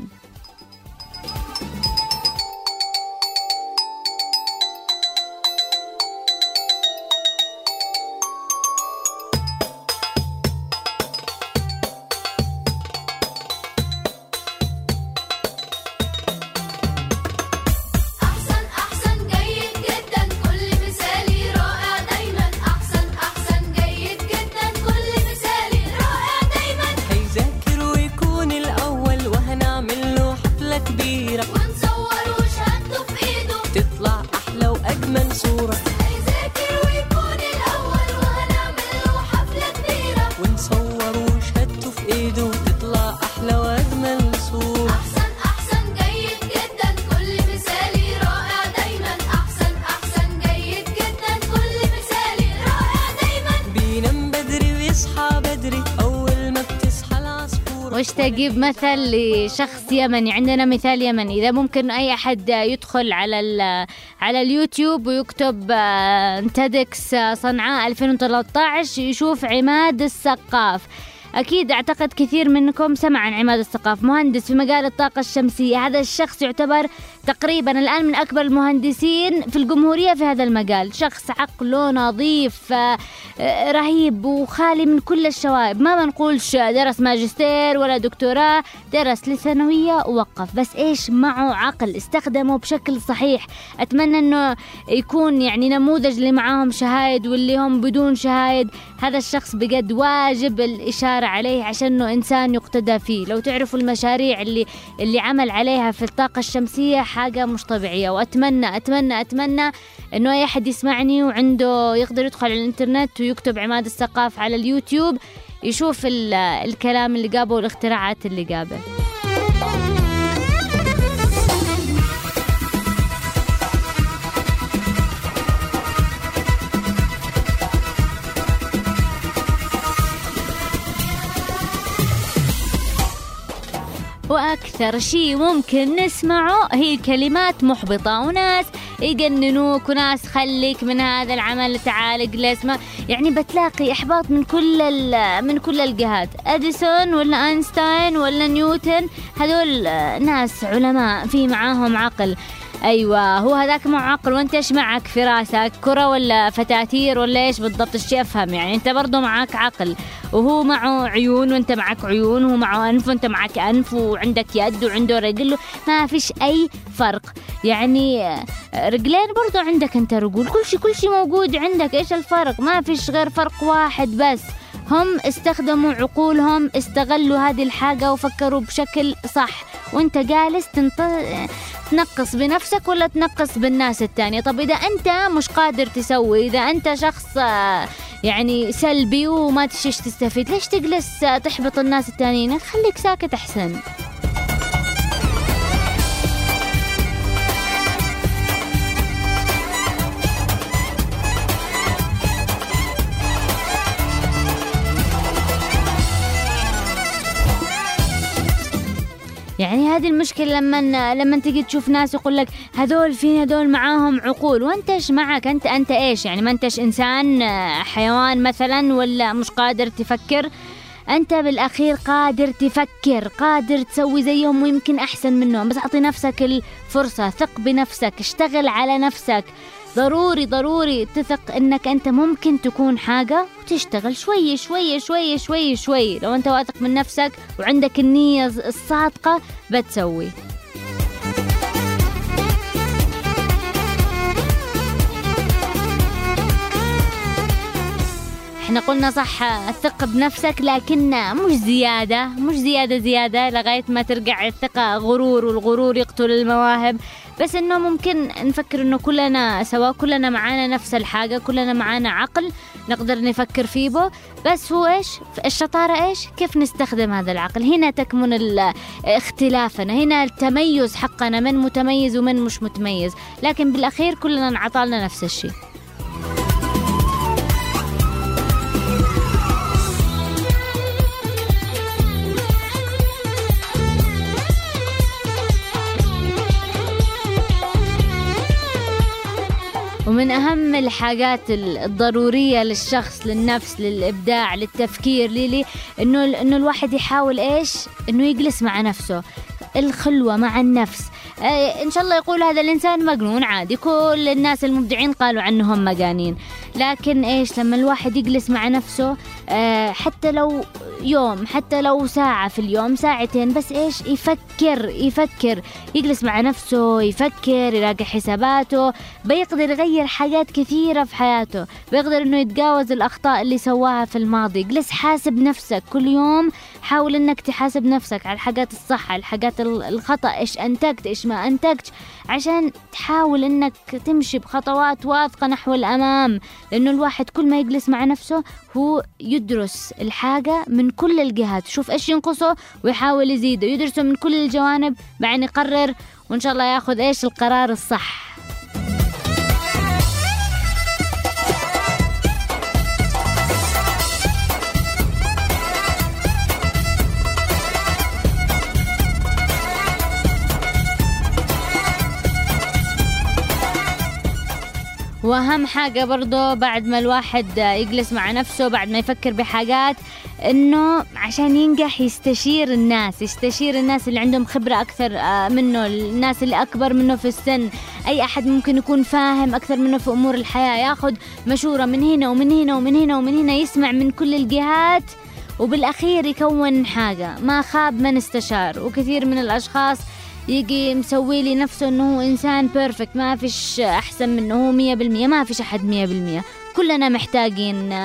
تجيب مثل لشخص يمني. عندنا مثال يمني. إذا ممكن أي أحد يدخل على على اليوتيوب ويكتب آه، تيدكس آه، صنعاء 2013 يشوف عماد السقاف. أكيد أعتقد كثير منكم سمع عن عماد السقاف مهندس في مجال الطاقة الشمسية. هذا الشخص يعتبر تقريبا الآن من أكبر المهندسين في الجمهورية في هذا المجال. شخص عقله نظيف آه، آه، رهيب وخالي من كل الشوائب. ما بنقولش درس ماجستير ولا دكتوراه درس لثانوية ووقف. بس إيش معه عقل؟ استخدمه بشكل صحيح. أتمنى أنه يكون يعني نموذج اللي معاهم شهايد واللي هم بدون شهايد. هذا الشخص بجد واجب الإشارة عليه عشان أنه إنسان يقتدى فيه. لو تعرفوا المشاريع اللي اللي عمل عليها في الطاقة الشمسية حاجة مش طبيعية. وأتمنى أتمنى أتمنى أنه أي أحد يسمعني وعنده يقدر يدخل على الإنترنت ويكتب عماد السقاف على اليوتيوب يشوف ال- الكلام اللي جابه والاختراعات اللي جابه. وأكثر شيء ممكن نسمعه هي كلمات محبطة وناس يجننوك وناس خليك من هذا العمل تعال اجلس ما. يعني بتلاقي إحباط من كل من كل الجهات. أديسون ولا أينشتاين ولا نيوتن هذول ناس علماء في معاهم عقل. أيوه هو هذاك معه عقل وأنت إيش معك في راسك؟ كرة ولا فتاتير ولا إيش بالضبط؟ إيش أفهم يعني؟ أنت برضو معك عقل وهو معه عيون وأنت معك عيون وهو معه أنف وأنت معك أنف وعندك يد وعنده رجل ما فيش أي فرق. يعني آه، رجلين برضو عندك أنت رجول كل شيء كل شيء موجود عندك إيش الفرق؟ ما فيش غير فرق واحد بس. هم استخدموا عقولهم استغلوا هذه الحاجة وفكروا بشكل صح. وانت جالس تنط... تنقص بنفسك ولا تنقص بالناس التانية؟ طب إذا أنت مش قادر تسوي إذا أنت شخص يعني سلبي وما تشيش تستفيد ليش تجلس تحبط الناس التانيين؟ خليك ساكت أحسن. يعني هذه المشكلة لما لما تيجي تشوف ناس يقول لك هذول في هذول معاهم عقول؟ وانت إيش معك. انت أنت إيش؟ يعني ما انتش إنسان آه، حيوان مثلا ولا مش قادر تفكر؟ أنت بالأخير قادر تفكر قادر تسوي زيهم ويمكن أحسن منهم. بس أعطي نفسك الفرصة ثق بنفسك اشتغل على نفسك. ضروري ضروري تثق إنك أنت ممكن تكون حاجة وتشتغل شوي شوي شوي شوي شوي. لو أنت واثق من نفسك وعندك النية الصادقة بتسوي. إحنا قلنا صح الثقة بنفسك لكن مش زيادة مش زيادة زيادة لغاية ما ترجع الثقة. غرور والغرور يقتل المواهب. بس إنه ممكن نفكر إنه كلنا سوا كلنا معانا نفس الحاجة كلنا معانا عقل نقدر نفكر فيه بس هو إيش؟ الشطارة إيش؟ كيف نستخدم هذا العقل؟ هنا تكمن اختلافنا هنا التميز حقنا من متميز ومن مش متميز. لكن بالأخير كلنا انعطالنا نفس الشيء. ومن أهم الحاجات ال- الضرورية للشخص للنفس للإبداع للتفكير للي إنه إنه الواحد يحاول إيش؟ إنه يجلس مع نفسه. الخلوة مع النفس. آه، إن شاء الله يقول هذا الإنسان مجنون عادي. كل الناس المبدعين قالوا عنهم مجانين. لكن إيش؟ لما الواحد يجلس مع نفسه آه، حتى لو يوم حتى لو ساعة في اليوم ساعتين بس إيش؟ يفكر يفكر. يجلس مع نفسه يفكر يراجع حساباته. بيقدر يغير حاجات كثيرة في حياته بيقدر إنه يتجاوز الأخطاء اللي سواها في الماضي. جلس حاسب نفسك كل يوم حاول إنك تحاسب نفسك على الحاجات الصح على الحاجات ال- الخطأ إيش أنتجت إيش ما أنتجت عشان تحاول إنك تمشي بخطوات واثقة نحو الأمام. لأنه الواحد كل ما يجلس مع نفسه هو يدرس الحاجة من كل الجهات شوف إيش ينقصه ويحاول يزيده. يدرسه من كل الجوانب بعدين يقرر وإن شاء الله ياخذ إيش القرار الصح. وأهم حاجة برضو بعد ما الواحد يجلس مع نفسه بعد ما يفكر بحاجات إنه عشان ينجح يستشير الناس يستشير الناس اللي عندهم خبرة أكثر آه، منه الناس اللي أكبر منه في السن. أي أحد ممكن يكون فاهم أكثر منه في أمور الحياة ياخذ مشورة من هنا ومن هنا ومن هنا ومن هنا يسمع من كل الجهات وبالأخير يكون حاجة. ما خاب من استشار. وكثير من الأشخاص يجي مسوي لي نفسه إنه هو إنسان perfect ما فيش أحسن منه هو مية بالمية ما فيش أحد مية بالمية. كلنا محتاجين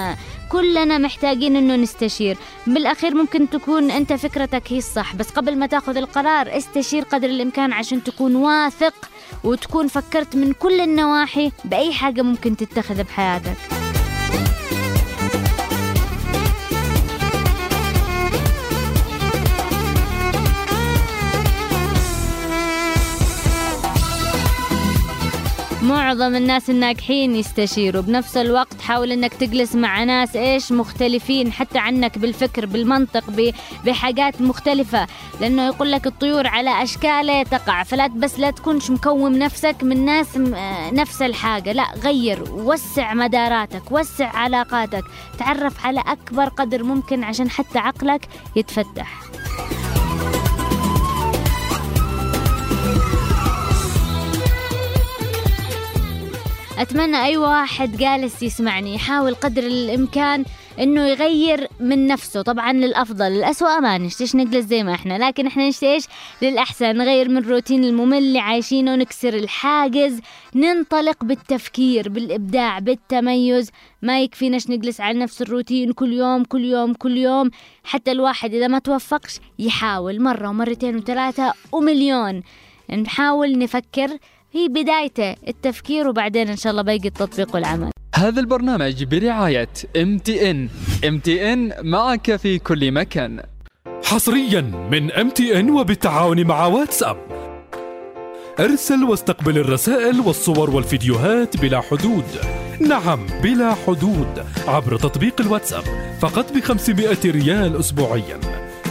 كلنا محتاجين إنه نستشير. بالأخير ممكن تكون أنت فكرتك هي الصح بس قبل ما تأخذ القرار استشير قدر الإمكان عشان تكون واثق وتكون فكرت من كل النواحي بأي حاجة ممكن تتخذ بحياتك. معظم الناس الناجحين يستشيروا بنفس الوقت. حاول إنك تجلس مع ناس إيش مختلفين حتى عنك بالفكر بالمنطق بحاجات مختلفة. لأنه يقول لك الطيور على أشكال تقع. فلا بس لا تكونش مكوم نفسك من ناس نفس الحاجة. لا غير وسع مداراتك وسع علاقاتك. تعرف على أكبر قدر ممكن عشان حتى عقلك يتفتح. أتمنى أي واحد جالس يسمعني. يحاول قدر الإمكان إنه يغير من نفسه. طبعا للأفضل. الأسوأ ما نشتيش نجلس زي ما إحنا. لكن إحنا نشتيش للأحسن. نغير من الروتين الممل اللي عايشينه نكسر الحاجز ننطلق بالتفكير بالإبداع بالتميز. ما يكفيناش نجلس على نفس الروتين كل يوم كل يوم كل يوم. حتى الواحد إذا ما توفقش يحاول مرة ومرتين وثلاثة ومليون. نحاول نفكر هي بدايته التفكير وبعدين إن شاء الله باقي التطبيق والعمل هذا البرنامج برعاية MTN ام تي ان معك في كل مكان. حصريا من ام تي ان وبالتعاون مع واتساب. ارسل واستقبل الرسائل والصور والفيديوهات بلا حدود. نعم بلا حدود عبر تطبيق الواتساب فقط ب 500 ريال اسبوعيا.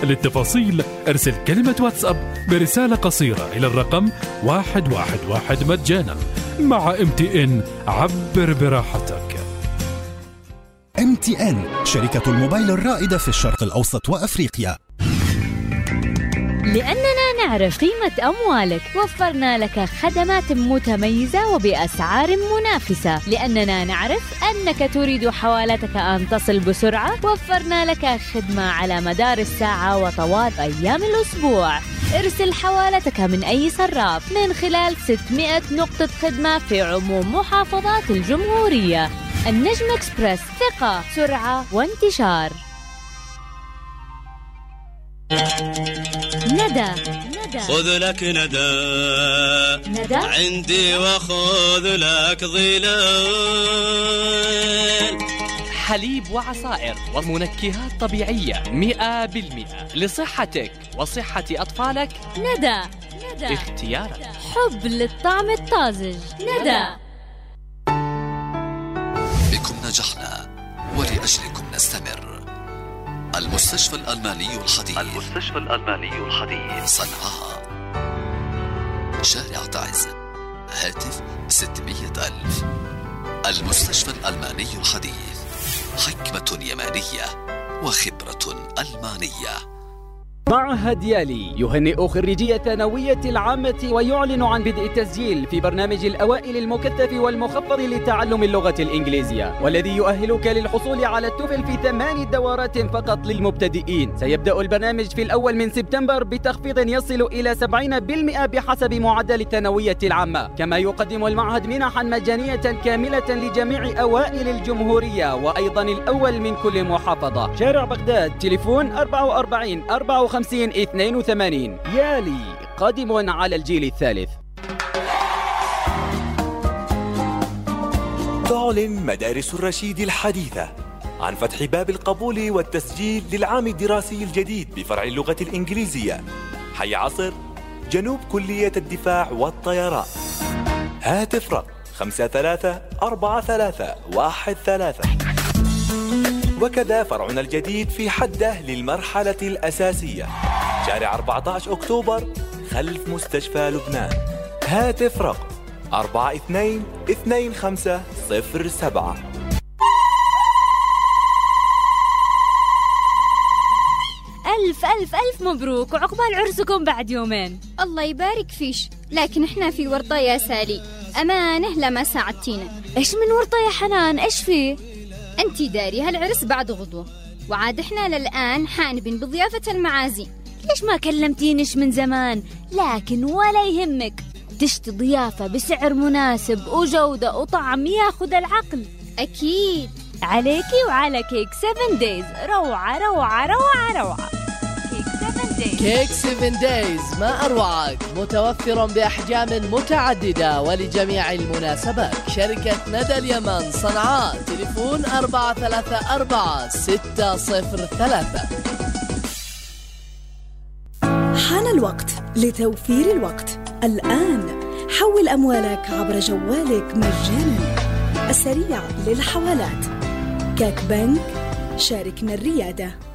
للتفاصيل ارسل كلمة واتساب برسالة قصيرة إلى الرقم 111 مجانا مع MTN عبر براحتك. MTN شركة الموبايل الرائدة في الشرق الأوسط وأفريقيا. لأننا نعرف قيمة أموالك. وفرنا لك خدمات متميزة وبأسعار منافسة. لأننا نعرف أنك تريد حوالتك أن تصل بسرعة. وفرنا لك خدمة على مدار الساعة وطوال أيام الأسبوع. ارسل حوالتك من أي صراف. من خلال 600 نقطة خدمة في عموم محافظات الجمهورية. النجم اكسبرس ثقة سرعة وانتشار. ندى. ندى خذ لك ندى. ندى؟ عندي وخذ لك ظلال. حليب وعصائر ومنكهات طبيعية مئة بالمئة لصحتك وصحة أطفالك. ندى. ندى. اختيارك. حب للطعم الطازج. ندى. بكم نجحنا ولأجلكم نستمر. المستشفى الألماني الحديث. المستشفى الألماني الحديث. صنعاء شارع تعز. هاتف 600 ألف. المستشفى الألماني الحديث. حكمة يمانية وخبرة ألمانية. معهد يالي يهنئ خريجي الثانوية العامة ويعلن عن بدء التسجيل في برنامج الأوائل المكثف والمخفض لتعلم اللغة الإنجليزية والذي يؤهلك للحصول على التوفل في ثمان دورات فقط للمبتدئين. سيبدأ البرنامج في الأول من سبتمبر بتخفيض يصل إلى 70% بحسب معدل الثانوية العامة. كما يقدم المعهد منحا مجانية كاملة لجميع أوائل الجمهورية وأيضا الأول من كل محافظة. شارع بغداد تليفون 44 54 82 يالي قادم على الجيل الثالث. تعلن مدارس الرشيد الحديثة. عن فتح باب القبول والتسجيل للعام الدراسي الجديد بفرع اللغة الإنجليزية. حي عصر جنوب كلية الدفاع والطيران. هاتف رقم خمسة ثلاثة أربعة ثلاثة واحد ثلاثة. وكذا فرعنا الجديد في حده للمرحلة الأساسية. شارع 14 أكتوبر خلف مستشفى لبنان. هاتف رقم أربعة اثنين اثنين خمسة صفر سبعة. ألف ألف ألف مبروك وعقبال عرسكم بعد يومين. الله يبارك فيش لكن إحنا في ورطة يا سالي. أمانة لما ساعدتينا. إيش من ورطة يا حنان؟ إيش فيه؟ أنتي داري هالعرس بعد غدوة. وعاد إحنا للآن حانبين بضيافة المعازيم ليش ما كلمتينش من زمان؟ لكن ولا يهمك. تشتي ضيافة بسعر مناسب وجودة وطعم ياخد العقل. أكيد. عليكي وعلى كيك 7 Days روعة روعة روعة روعة. كيك 7 دايز كيك 7 Days ما أروعك متوفر بأحجام متعددة ولجميع المناسبات. شركة ندى اليمن صنعاء تليفون 434 603 حان الوقت لتوفير الوقت. الآن حول أموالك عبر جوالك مجانا. السريع للحوالات. CAC Bank شاركنا الريادة.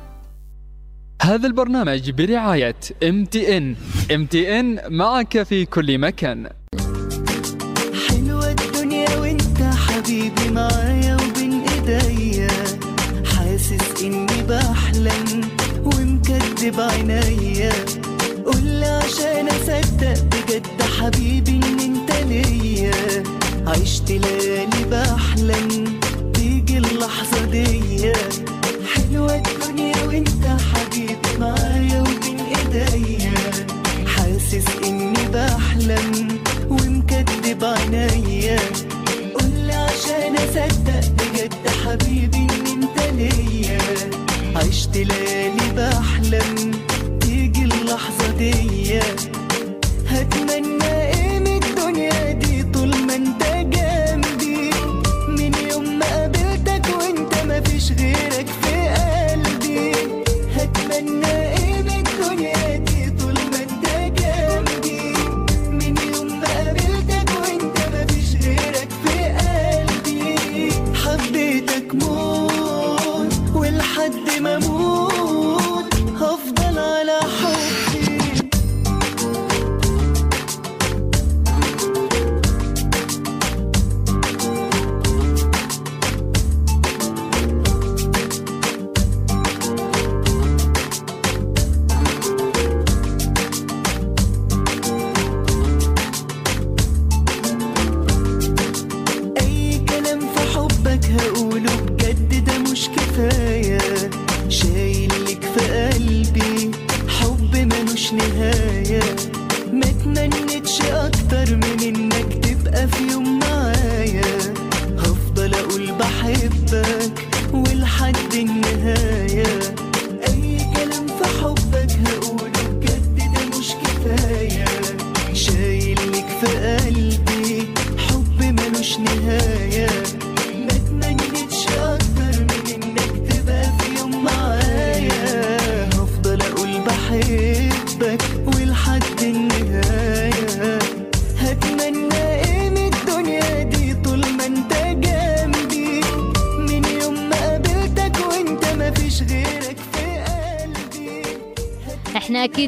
هذا البرنامج برعاية ام تي ان ام تي ان معك في كل مكان. حلوة الدنيا وانت حبيبي معايا وبين ايديا حاسس إني بحلم ومكدب عينيا. قولي عشان أصدق بجد حبيبي إن أنت ليا. عشت ليالي بحلم تيجي اللحظة دي الدنيا وانت حبيبي معايا وبين ايديا حاسس إني بحلم ومكدب عينيا قولي عشان اصدق بجد حبيبي ان انت ليا عشت ليالي بحلم. تيجي اللحظة دي. هتمنى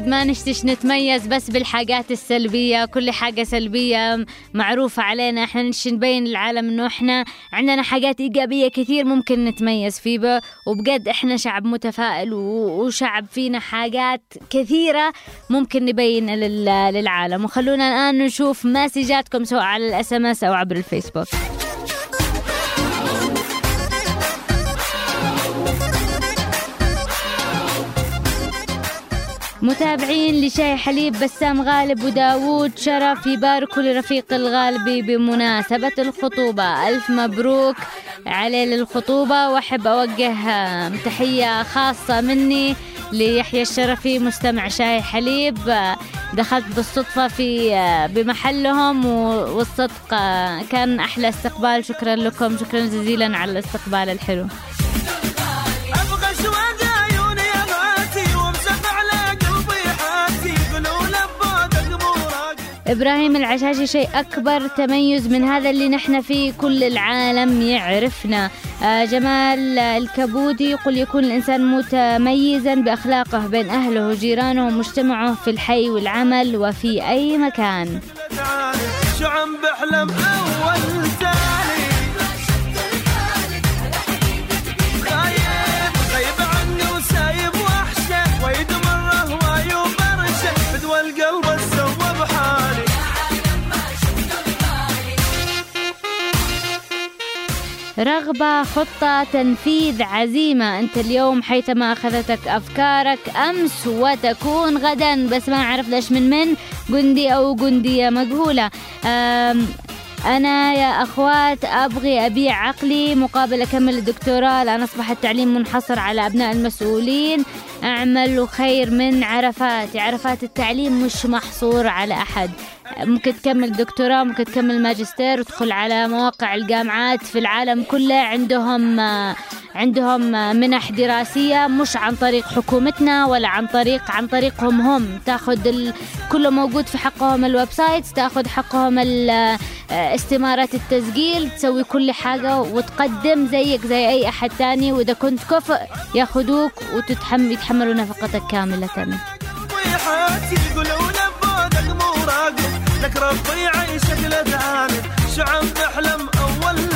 ما نشتش نتميز بس بالحاجات السلبية كل حاجة سلبية معروفة علينا. إحنا نشتي نبين للعالم إنه إحنا عندنا حاجات إيجابية كثير ممكن نتميز فيه وبجد إحنا شعب متفائل وشعب فينا حاجات كثيرة ممكن نبين لل- للعالم. وخلونا الآن نشوف مسجاتكم سواء على ال SMS أو عبر الفيسبوك. متابعين لشاي حليب بسام غالب وداوود شرف يباركوا لرفيق الغالبي بمناسبة الخطوبة. ألف مبروك عليه للخطوبة وأحب أوجه تحية خاصة مني ليحيى الشرفي مستمع شاي حليب. دخلت بالصدفة في آه، بمحلهم والصدق آه، كان أحلى استقبال. شكرا لكم شكرا جزيلا على الاستقبال الحلو. أبغى إبراهيم العشاشي شيء أكبر تميز من هذا اللي نحن فيه كل العالم يعرفنا. آه، جمال الكبودي يقول يكون الإنسان متميزا بأخلاقه بين أهله وجيرانه ومجتمعه في الحي والعمل وفي أي مكان. شو عم بحلم أول رغبة خطة تنفيذ عزيمة. أنت اليوم حيثما أخذتك أفكارك أمس وتكون غدا. بس ما أعرف ليش من من. جندي أو جندية مجهولة. أنا يا أخوات أبغي أبيع عقلي مقابل أكمل الدكتوراه. لأن أصبح التعليم منحصر على أبناء المسؤولين. أعمل خير من عرفات. عرفات التعليم مش محصور على أحد. ممكن تكمل دكتوراه ممكن تكمل ماجستير وتدخل على مواقع الجامعات في العالم كله. عندهم عندهم منح دراسية مش عن طريق حكومتنا ولا عن طريق عن طريقهم هم. تاخذ ال... كله موجود في حقهم ال website تاخذ حقهم استمارات التسجيل تسوي كل حاجة وتقدم زيك زي أي أحد تاني. وإذا كنت كفء ياخذوك وتتحمل يتحملوا نفقتك كاملة. لك ربي يعيشك لدعاني شعب نحلم أول تاني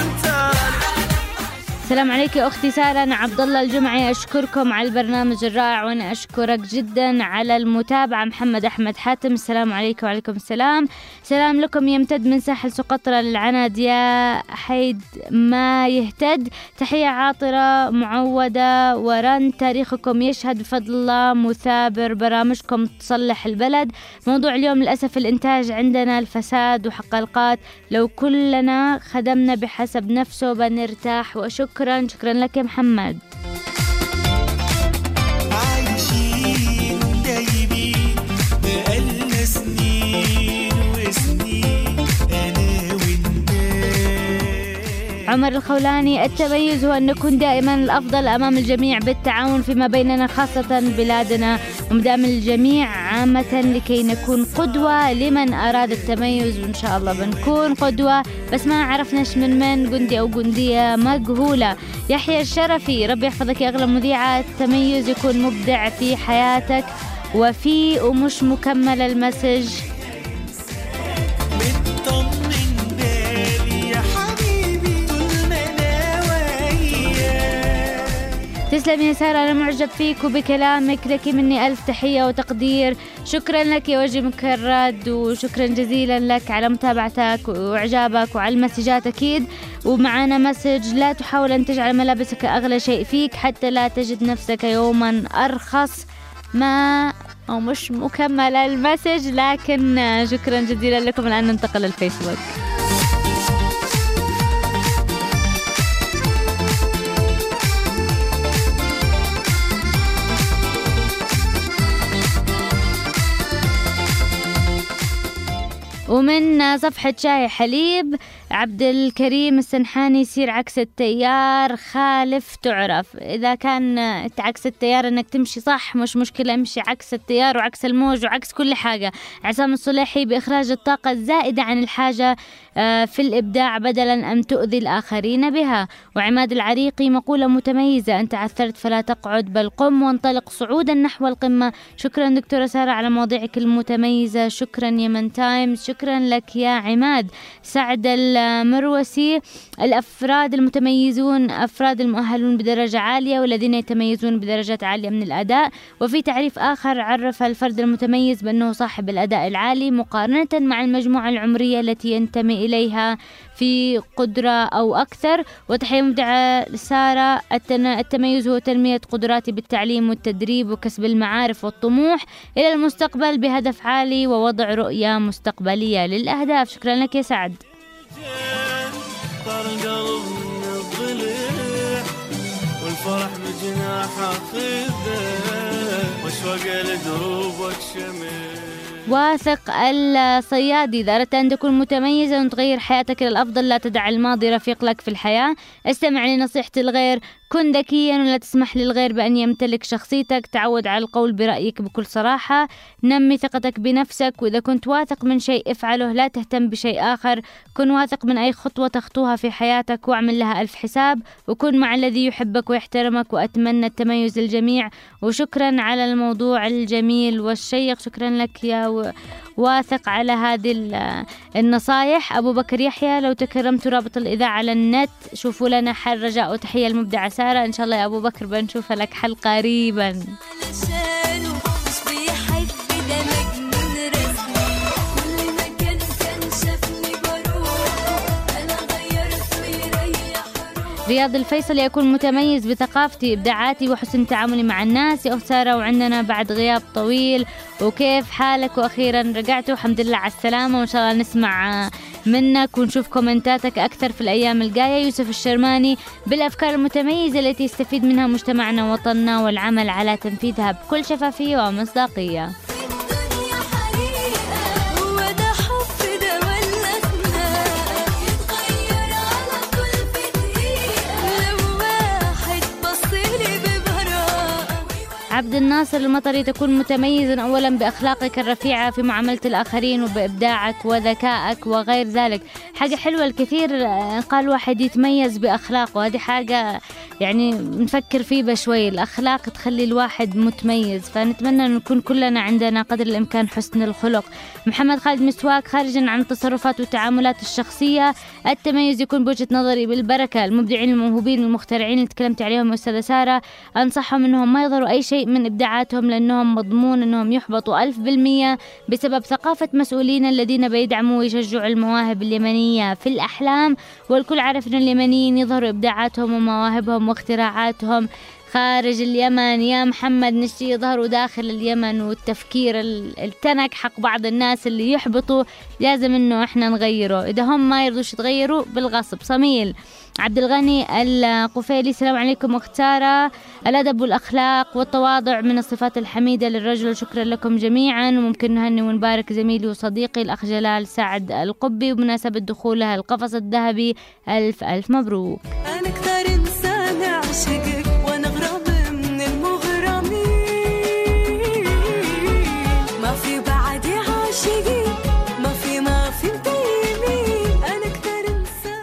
السلام عليك يا أختي سارة. أنا عبد الله الجمعي أشكركم على البرنامج الرائع وأنا أشكرك جدا على المتابعة. محمد أحمد حاتم السلام عليكم وعليكم السلام. سلام لكم يمتد من ساحل سقطرى للعناد. يا حيد ما يهتد. تحية عاطرة معودة ورن. تاريخكم يشهد بفضل الله مثابر برامجكم تصلح البلد. موضوع اليوم للأسف الإنتاج عندنا الفساد وحقلقات لو كلنا خدمنا بحسب نفسه بنرتاح وشكرا شكرا لك يا محمد. عمر الخولاني التميز هو أن نكون دائما الأفضل أمام الجميع بالتعاون فيما بيننا خاصة بلادنا. ومدام الجميع عامة لكي نكون قدوة لمن أراد التميز وإن شاء الله بنكون قدوة. بس ما عرفناش من من جندي أو جندية مجهولة يحيى الشرفي ربي يحفظك يا أغلى مذيعة. التميز يكون مبدع في حياتك وفي ومش مكمل المسج. تسلم يا سارة أنا معجب فيك وبكلامك. لك مني ألف تحية وتقدير. شكرا لك يا وجه مكرد وشكرا جزيلا لك على متابعتك وإعجابك وعلى المسجات أكيد. ومعانا message لا تحاول أن تجعل ملابسك أغلى شيء فيك حتى لا تجد نفسك يوما أرخص ما أو مش مكمل ال message. لكن شكرا جزيلا لكم. الآن ننتقل للفيسبوك. ومن صفحة شاي حليب عبد الكريم السنحاني يصير عكس التيار خالف تعرف. إذا كان عكس التيار إنك تمشي صح مش مشكلة امشي عكس التيار وعكس الموج وعكس كل حاجة. عصام الصليحي بإخراج الطاقة الزائدة عن الحاجة آه، في الإبداع بدلا أن تؤذي الآخرين بها. وعماد العريقي مقولة متميزة أنت عثرت فلا تقعد بل قم وانطلق صعودا نحو القمة. شكرا دكتورة سارة على مواضيعك المتميزة. شكرا يمن تايمز. شكرا لك يا عماد. سعد المروسي الأفراد المتميزون أفراد المؤهلون بدرجة عالية والذين يتميزون بدرجات عالية من الأداء. وفي تعريف آخر عرف الفرد المتميز بأنه صاحب الأداء العالي مقارنة مع المجموعة العمرية التي ينتمي إليها في قدرة أو أكثر. وتحية مبدعة التن- التميز هو تنمية قدراتي بالتعليم والتدريب وكسب المعارف والطموح إلى المستقبل بهدف عالي ووضع رؤية مستقبلية للأهداف. شكرا لك يا سعد. طار الضلع والفرح بجناحه خذه لدروبك شمل واثق الصيادي إذا أردت أن تكون متميزا وتغير حياتك إلى الأفضل لا تدع الماضي رفيق لك في الحياة. استمع لنصيحة الغير كن ذكيا ولا تسمح للغير بأن يمتلك شخصيتك. تعود على القول برأيك بكل صراحة. نمي ثقتك بنفسك. وإذا كنت واثق من شيء افعله. لا تهتم بشيء آخر. كن واثق من أي خطوة تخطوها في حياتك واعمل لها ألف حساب. وكن مع الذي يحبك ويحترمك. وأتمنى التميز للجميع. وشكرا على الموضوع الجميل والشيق. شكرا لك يا و... واثق على هذه ال- النصايح. أبو بكر يحيى لو تكرمت رابط الإذاعة على النت شوفوا لنا حل رجاء وتحية المبدعة سارة. إن شاء الله يا أبو بكر بنشوف لك حل قريبا. رياض الفيصل يكون متميز بثقافتي إبداعاتي وحسن تعاملي مع الناس. يا أخت سارة وعندنا بعد غياب طويل. وكيف حالك؟ وأخيرا رجعت والحمد لله على السلامة. وإن شاء الله نسمع منك ونشوف كومنتاتك أكثر في الأيام الجاية. يوسف الشرماني بالأفكار المتميزة التي يستفيد منها مجتمعنا ووطننا والعمل على تنفيذها بكل شفافية ومصداقية. عبد الناصر المطري تكون متميزا أولا بأخلاقك الرفيعة في معاملة الآخرين وبإبداعك وذكائك وغير ذلك. حاجة حلوة الكثير آه، قال واحد يتميز بأخلاقه هذه حاجة يعني نفكر فيه بشوي. الأخلاق تخلي الواحد متميز فنتمنى أن نكون كلنا عندنا قدر الإمكان حسن الخلق. محمد خالد مسواك خارجا عن التصرفات والتعاملات الشخصية. التميز يكون بوجهة نظري بالبركة. المبدعين الموهوبين المخترعين اللي تكلمت عليهم أستاذة سارة أنصحهم أنهم ما يظهروا أي شيء من إبداعاتهم لأنهم مضمون أنهم يحبطوا ألف بالمية بسبب ثقافة مسؤولين الذين بيدعموا ويشجعوا المواهب اليمنية في الأحلام والكل عارف أن اليمنيين يظهروا إبداعاتهم ومواهبهم واختراعاتهم. خارج اليمن يا محمد نشتي يظهروا داخل اليمن والتفكير ال- التنك حق بعض الناس اللي يحبطوا. لازم إنه إحنا نغيره. إذا هم ما يرضوش يتغيروا بالغصب. صميل عبد الغني القفيلي السلام عليكم اختار الأدب والأخلاق والتواضع من الصفات الحميدة للرجل. شكرا لكم جميعا. وممكن نهني ونبارك زميلي وصديقي الأخ جلال سعد القبي. وبمناسبه دخولها القفص الذهبي ألف ألف مبروك. أنا أكثر إنسان أعشقك.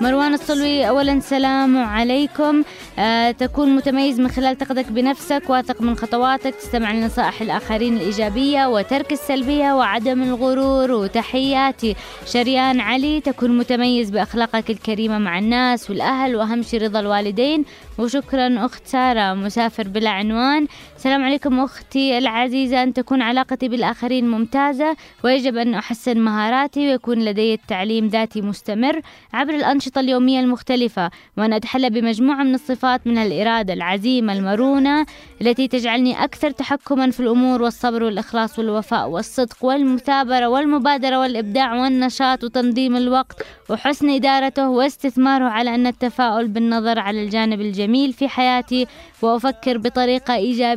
مروان الصلوي اولا سلام عليكم. آه تكون متميز من خلال ثقتك بنفسك واثق من خطواتك تستمع لنصائح الآخرين الإيجابية وترك السلبية وعدم الغرور. وتحياتي. شريان علي تكون متميز بأخلاقك الكريمة مع الناس والأهل وأهم شيء رضا الوالدين. وشكرا اخت ساره مسافر بلا عنوان. السلام عليكم أختي العزيزة. أن تكون علاقتي بالآخرين ممتازة ويجب أن أحسن مهاراتي ويكون لدي التعليم ذاتي مستمر عبر الأنشطة اليومية المختلفة وأنا أتحلى بمجموعة من الصفات من الإرادة العزيمة المرونة التي تجعلني أكثر تحكما في الأمور والصبر والإخلاص والوفاء والصدق والمثابرة والمبادرة والإبداع والنشاط وتنظيم الوقت وحسن إدارته واستثماره على أن التفاؤل بالنظر على الجانب الجميل في حياتي. وأفكر بطريقة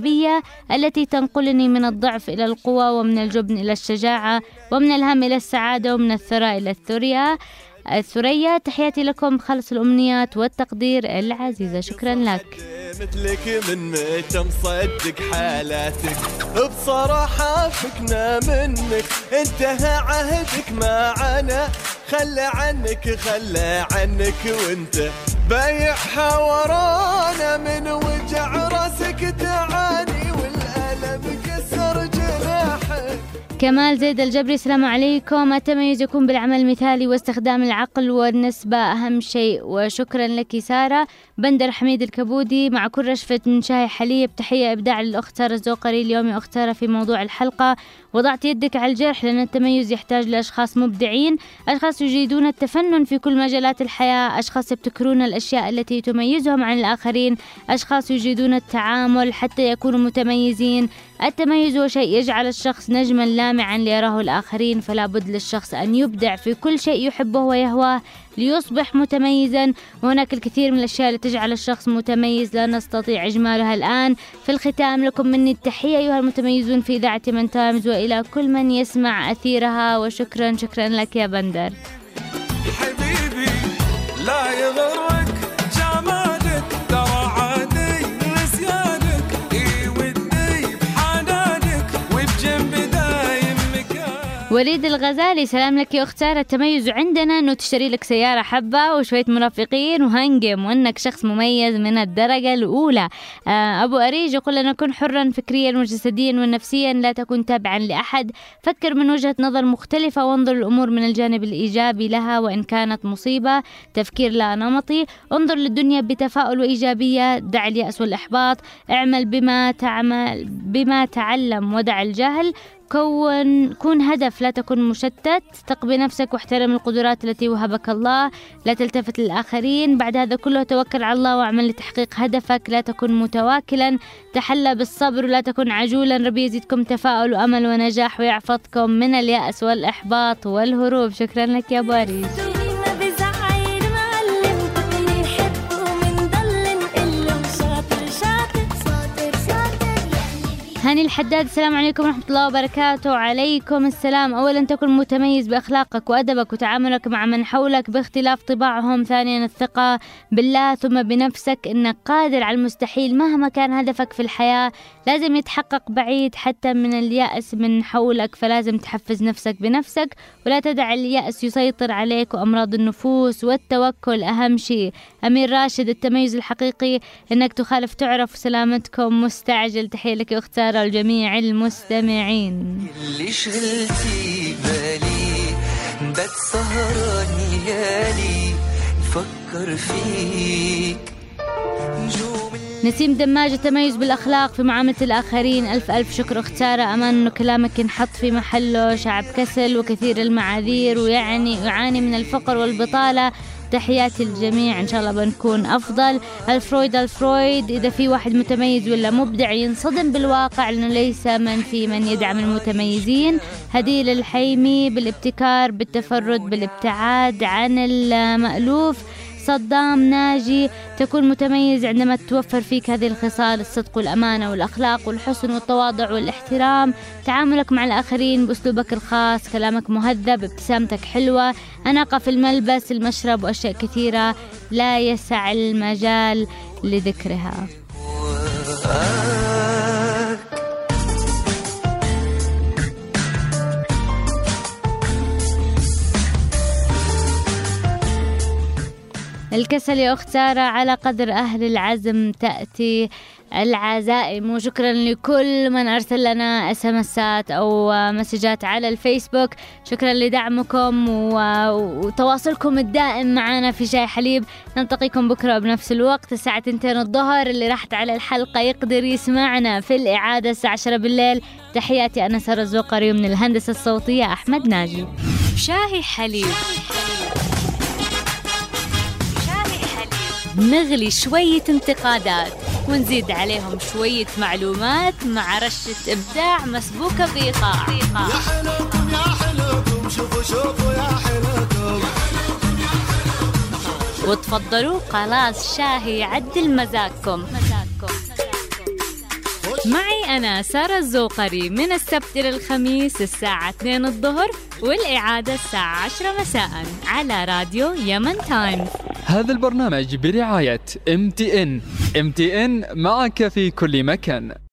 ايجابيه التي تنقلني من الضعف إلى القوه ومن الجبن إلى الشجاعة ومن الهم إلى السعادة ومن الثراء إلى الثريا. الثريا تحياتي لكم خلص الأمنيات والتقدير العزيزة. شكرا لك. مثلك من متى مصدق حالاتك؟ بصراحة فكنا منك. انتهى عهدك معنا خلى عنك خلى عنك وانت بايعها ورانا من وجع راسك تعاني. كمال زيد الجبري السلام عليكم. التميز يكون بالعمل المثالي واستخدام العقل والنسبة أهم شيء. وشكرا لك سارة. بندر حميد الكبودي مع كل رشفة من شاي حليب. تحية إبداع للأخت سارة الزوقري. اليوم يا أخت سارة في موضوع الحلقة. وضعت يدك على الجرح لأن التميز يحتاج لأشخاص مبدعين. أشخاص يجيدون التفنن في كل مجالات الحياة. أشخاص يبتكرون الأشياء التي تميزهم عن الآخرين. أشخاص يجيدون التعامل حتى يكونوا متميزين. التميز هو شيء يجعل الشخص نجما لامعا ليراه الآخرين فلا بد للشخص أن يبدع في كل شيء يحبه ويهواه ليصبح متميزا. وهناك الكثير من الأشياء التي تجعل الشخص متميز لا نستطيع إجمالها الآن. في الختام لكم مني التحية أيها المتميزون في إذاعة من تايمز وإلى كل من يسمع أثيرها. وشكرا شكرا لك يا بندر. حبيبي لا يغرك وليد الغزالي سلام لك يا أخت سارة التميز عندنا أنه تشتري لك سيارة حبة وشوية مرافقين وهنجم وأنك شخص مميز من الدرجة الأولى. آه، أبو أريج يقول أن كن حرا فكريا وجسديا ونفسيا لا تكن تابعا لأحد. فكر من وجهة نظر مختلفة وانظر الأمور من الجانب الإيجابي لها وإن كانت مصيبة تفكير لا نمطي. انظر للدنيا بتفاؤل وإيجابية دع اليأس والإحباط. اعمل بما تعمل بما تعلم ودع الجهل. كون كون هدف لا تكن مشتت ثق بنفسك واحترم القدرات التي وهبك الله لا تلتفت للآخرين. بعد هذا كله توكل على الله واعمل لتحقيق هدفك. لا تكن متواكلا تحلى بالصبر ولا تكن عجولا. ربي يزيدكم تفاؤل وأمل ونجاح ويعفضكم من اليأس والإحباط والهروب. شكرا لك يا باريس هاني الحداد السلام عليكم ورحمة الله وبركاته. وعليكم السلام. أولا تكن متميز بأخلاقك وأدبك وتعاملك مع من حولك باختلاف طباعهم ثانيا الثقة بالله ثم بنفسك. إنك قادر على المستحيل مهما كان هدفك في الحياة لازم يتحقق بعيد حتى من اليأس من حولك. فلازم تحفز نفسك بنفسك ولا تدع اليأس يسيطر عليك. وأمراض النفوس والتوكل أهم شيء. أمير راشد التميز الحقيقي إنك تخالف تعرف سلامتكم. مستعجل تحية لك أخت سارة والجميع المستمعين. اللي شغلتي بالي بات سهران ليالي نفكر فيك. نسيم دماج التميز بالأخلاق في معاملة الآخرين. ألف ألف شكر اختارة أمان أنه كلامك ينحط في محله. شعب كسل وكثير المعاذير ويعني يعاني من الفقر والبطالة. تحياتي للجميع. إن شاء الله بنكون أفضل. الفرويد الفرويد. إذا في واحد متميز ولا مبدع ينصدم بالواقع لأنه ليس من في من يدعم المتميزين. هديل الحيمي بالابتكار بالتفرد بالابتعاد عن المألوف. صدام ناجي تكون متميز عندما تتوفر فيك هذه الخصال الصدق والأمانة والأخلاق والحسن والتواضع والاحترام. تعاملك مع الآخرين بأسلوبك الخاص كلامك مهذب ابتسامتك حلوة. أناقة في الملبس المشرب وأشياء كثيرة. لا يسع المجال لذكرها. الكسل يا أخت سارة على قدر أهل العزم تأتي العزائم. وشكرا لكل من أرسل لنا اس أو مسجات على الفيسبوك. شكرا لدعمكم وتواصلكم الدائم معنا في شاي حليب. نلتقيكم بكرة بنفس الوقت. الساعة 2 الظهر اللي راحت على الحلقة يقدر يسمعنا في الإعادة الساعة 10 بالليل. تحياتي أنا سارة الزوقري ومن الهندسة الصوتية أحمد ناجي. شاهي حليب. نغلي شوية انتقادات ونزيد عليهم شوية معلومات مع رشة إبداع مسبوكة بإيقاع حلوكم يا حلوكم شوفوا شوفوا يا حلوكم وتفضلوا خلاص شاهي يعدل مزاجكم. معي أنا سارة الزوقري. من السبت إلى الخميس الساعة 2 الظهر والإعادة الساعة 10 مساء على راديو Yemen Times. هذا البرنامج برعاية MTN معك في كل مكان.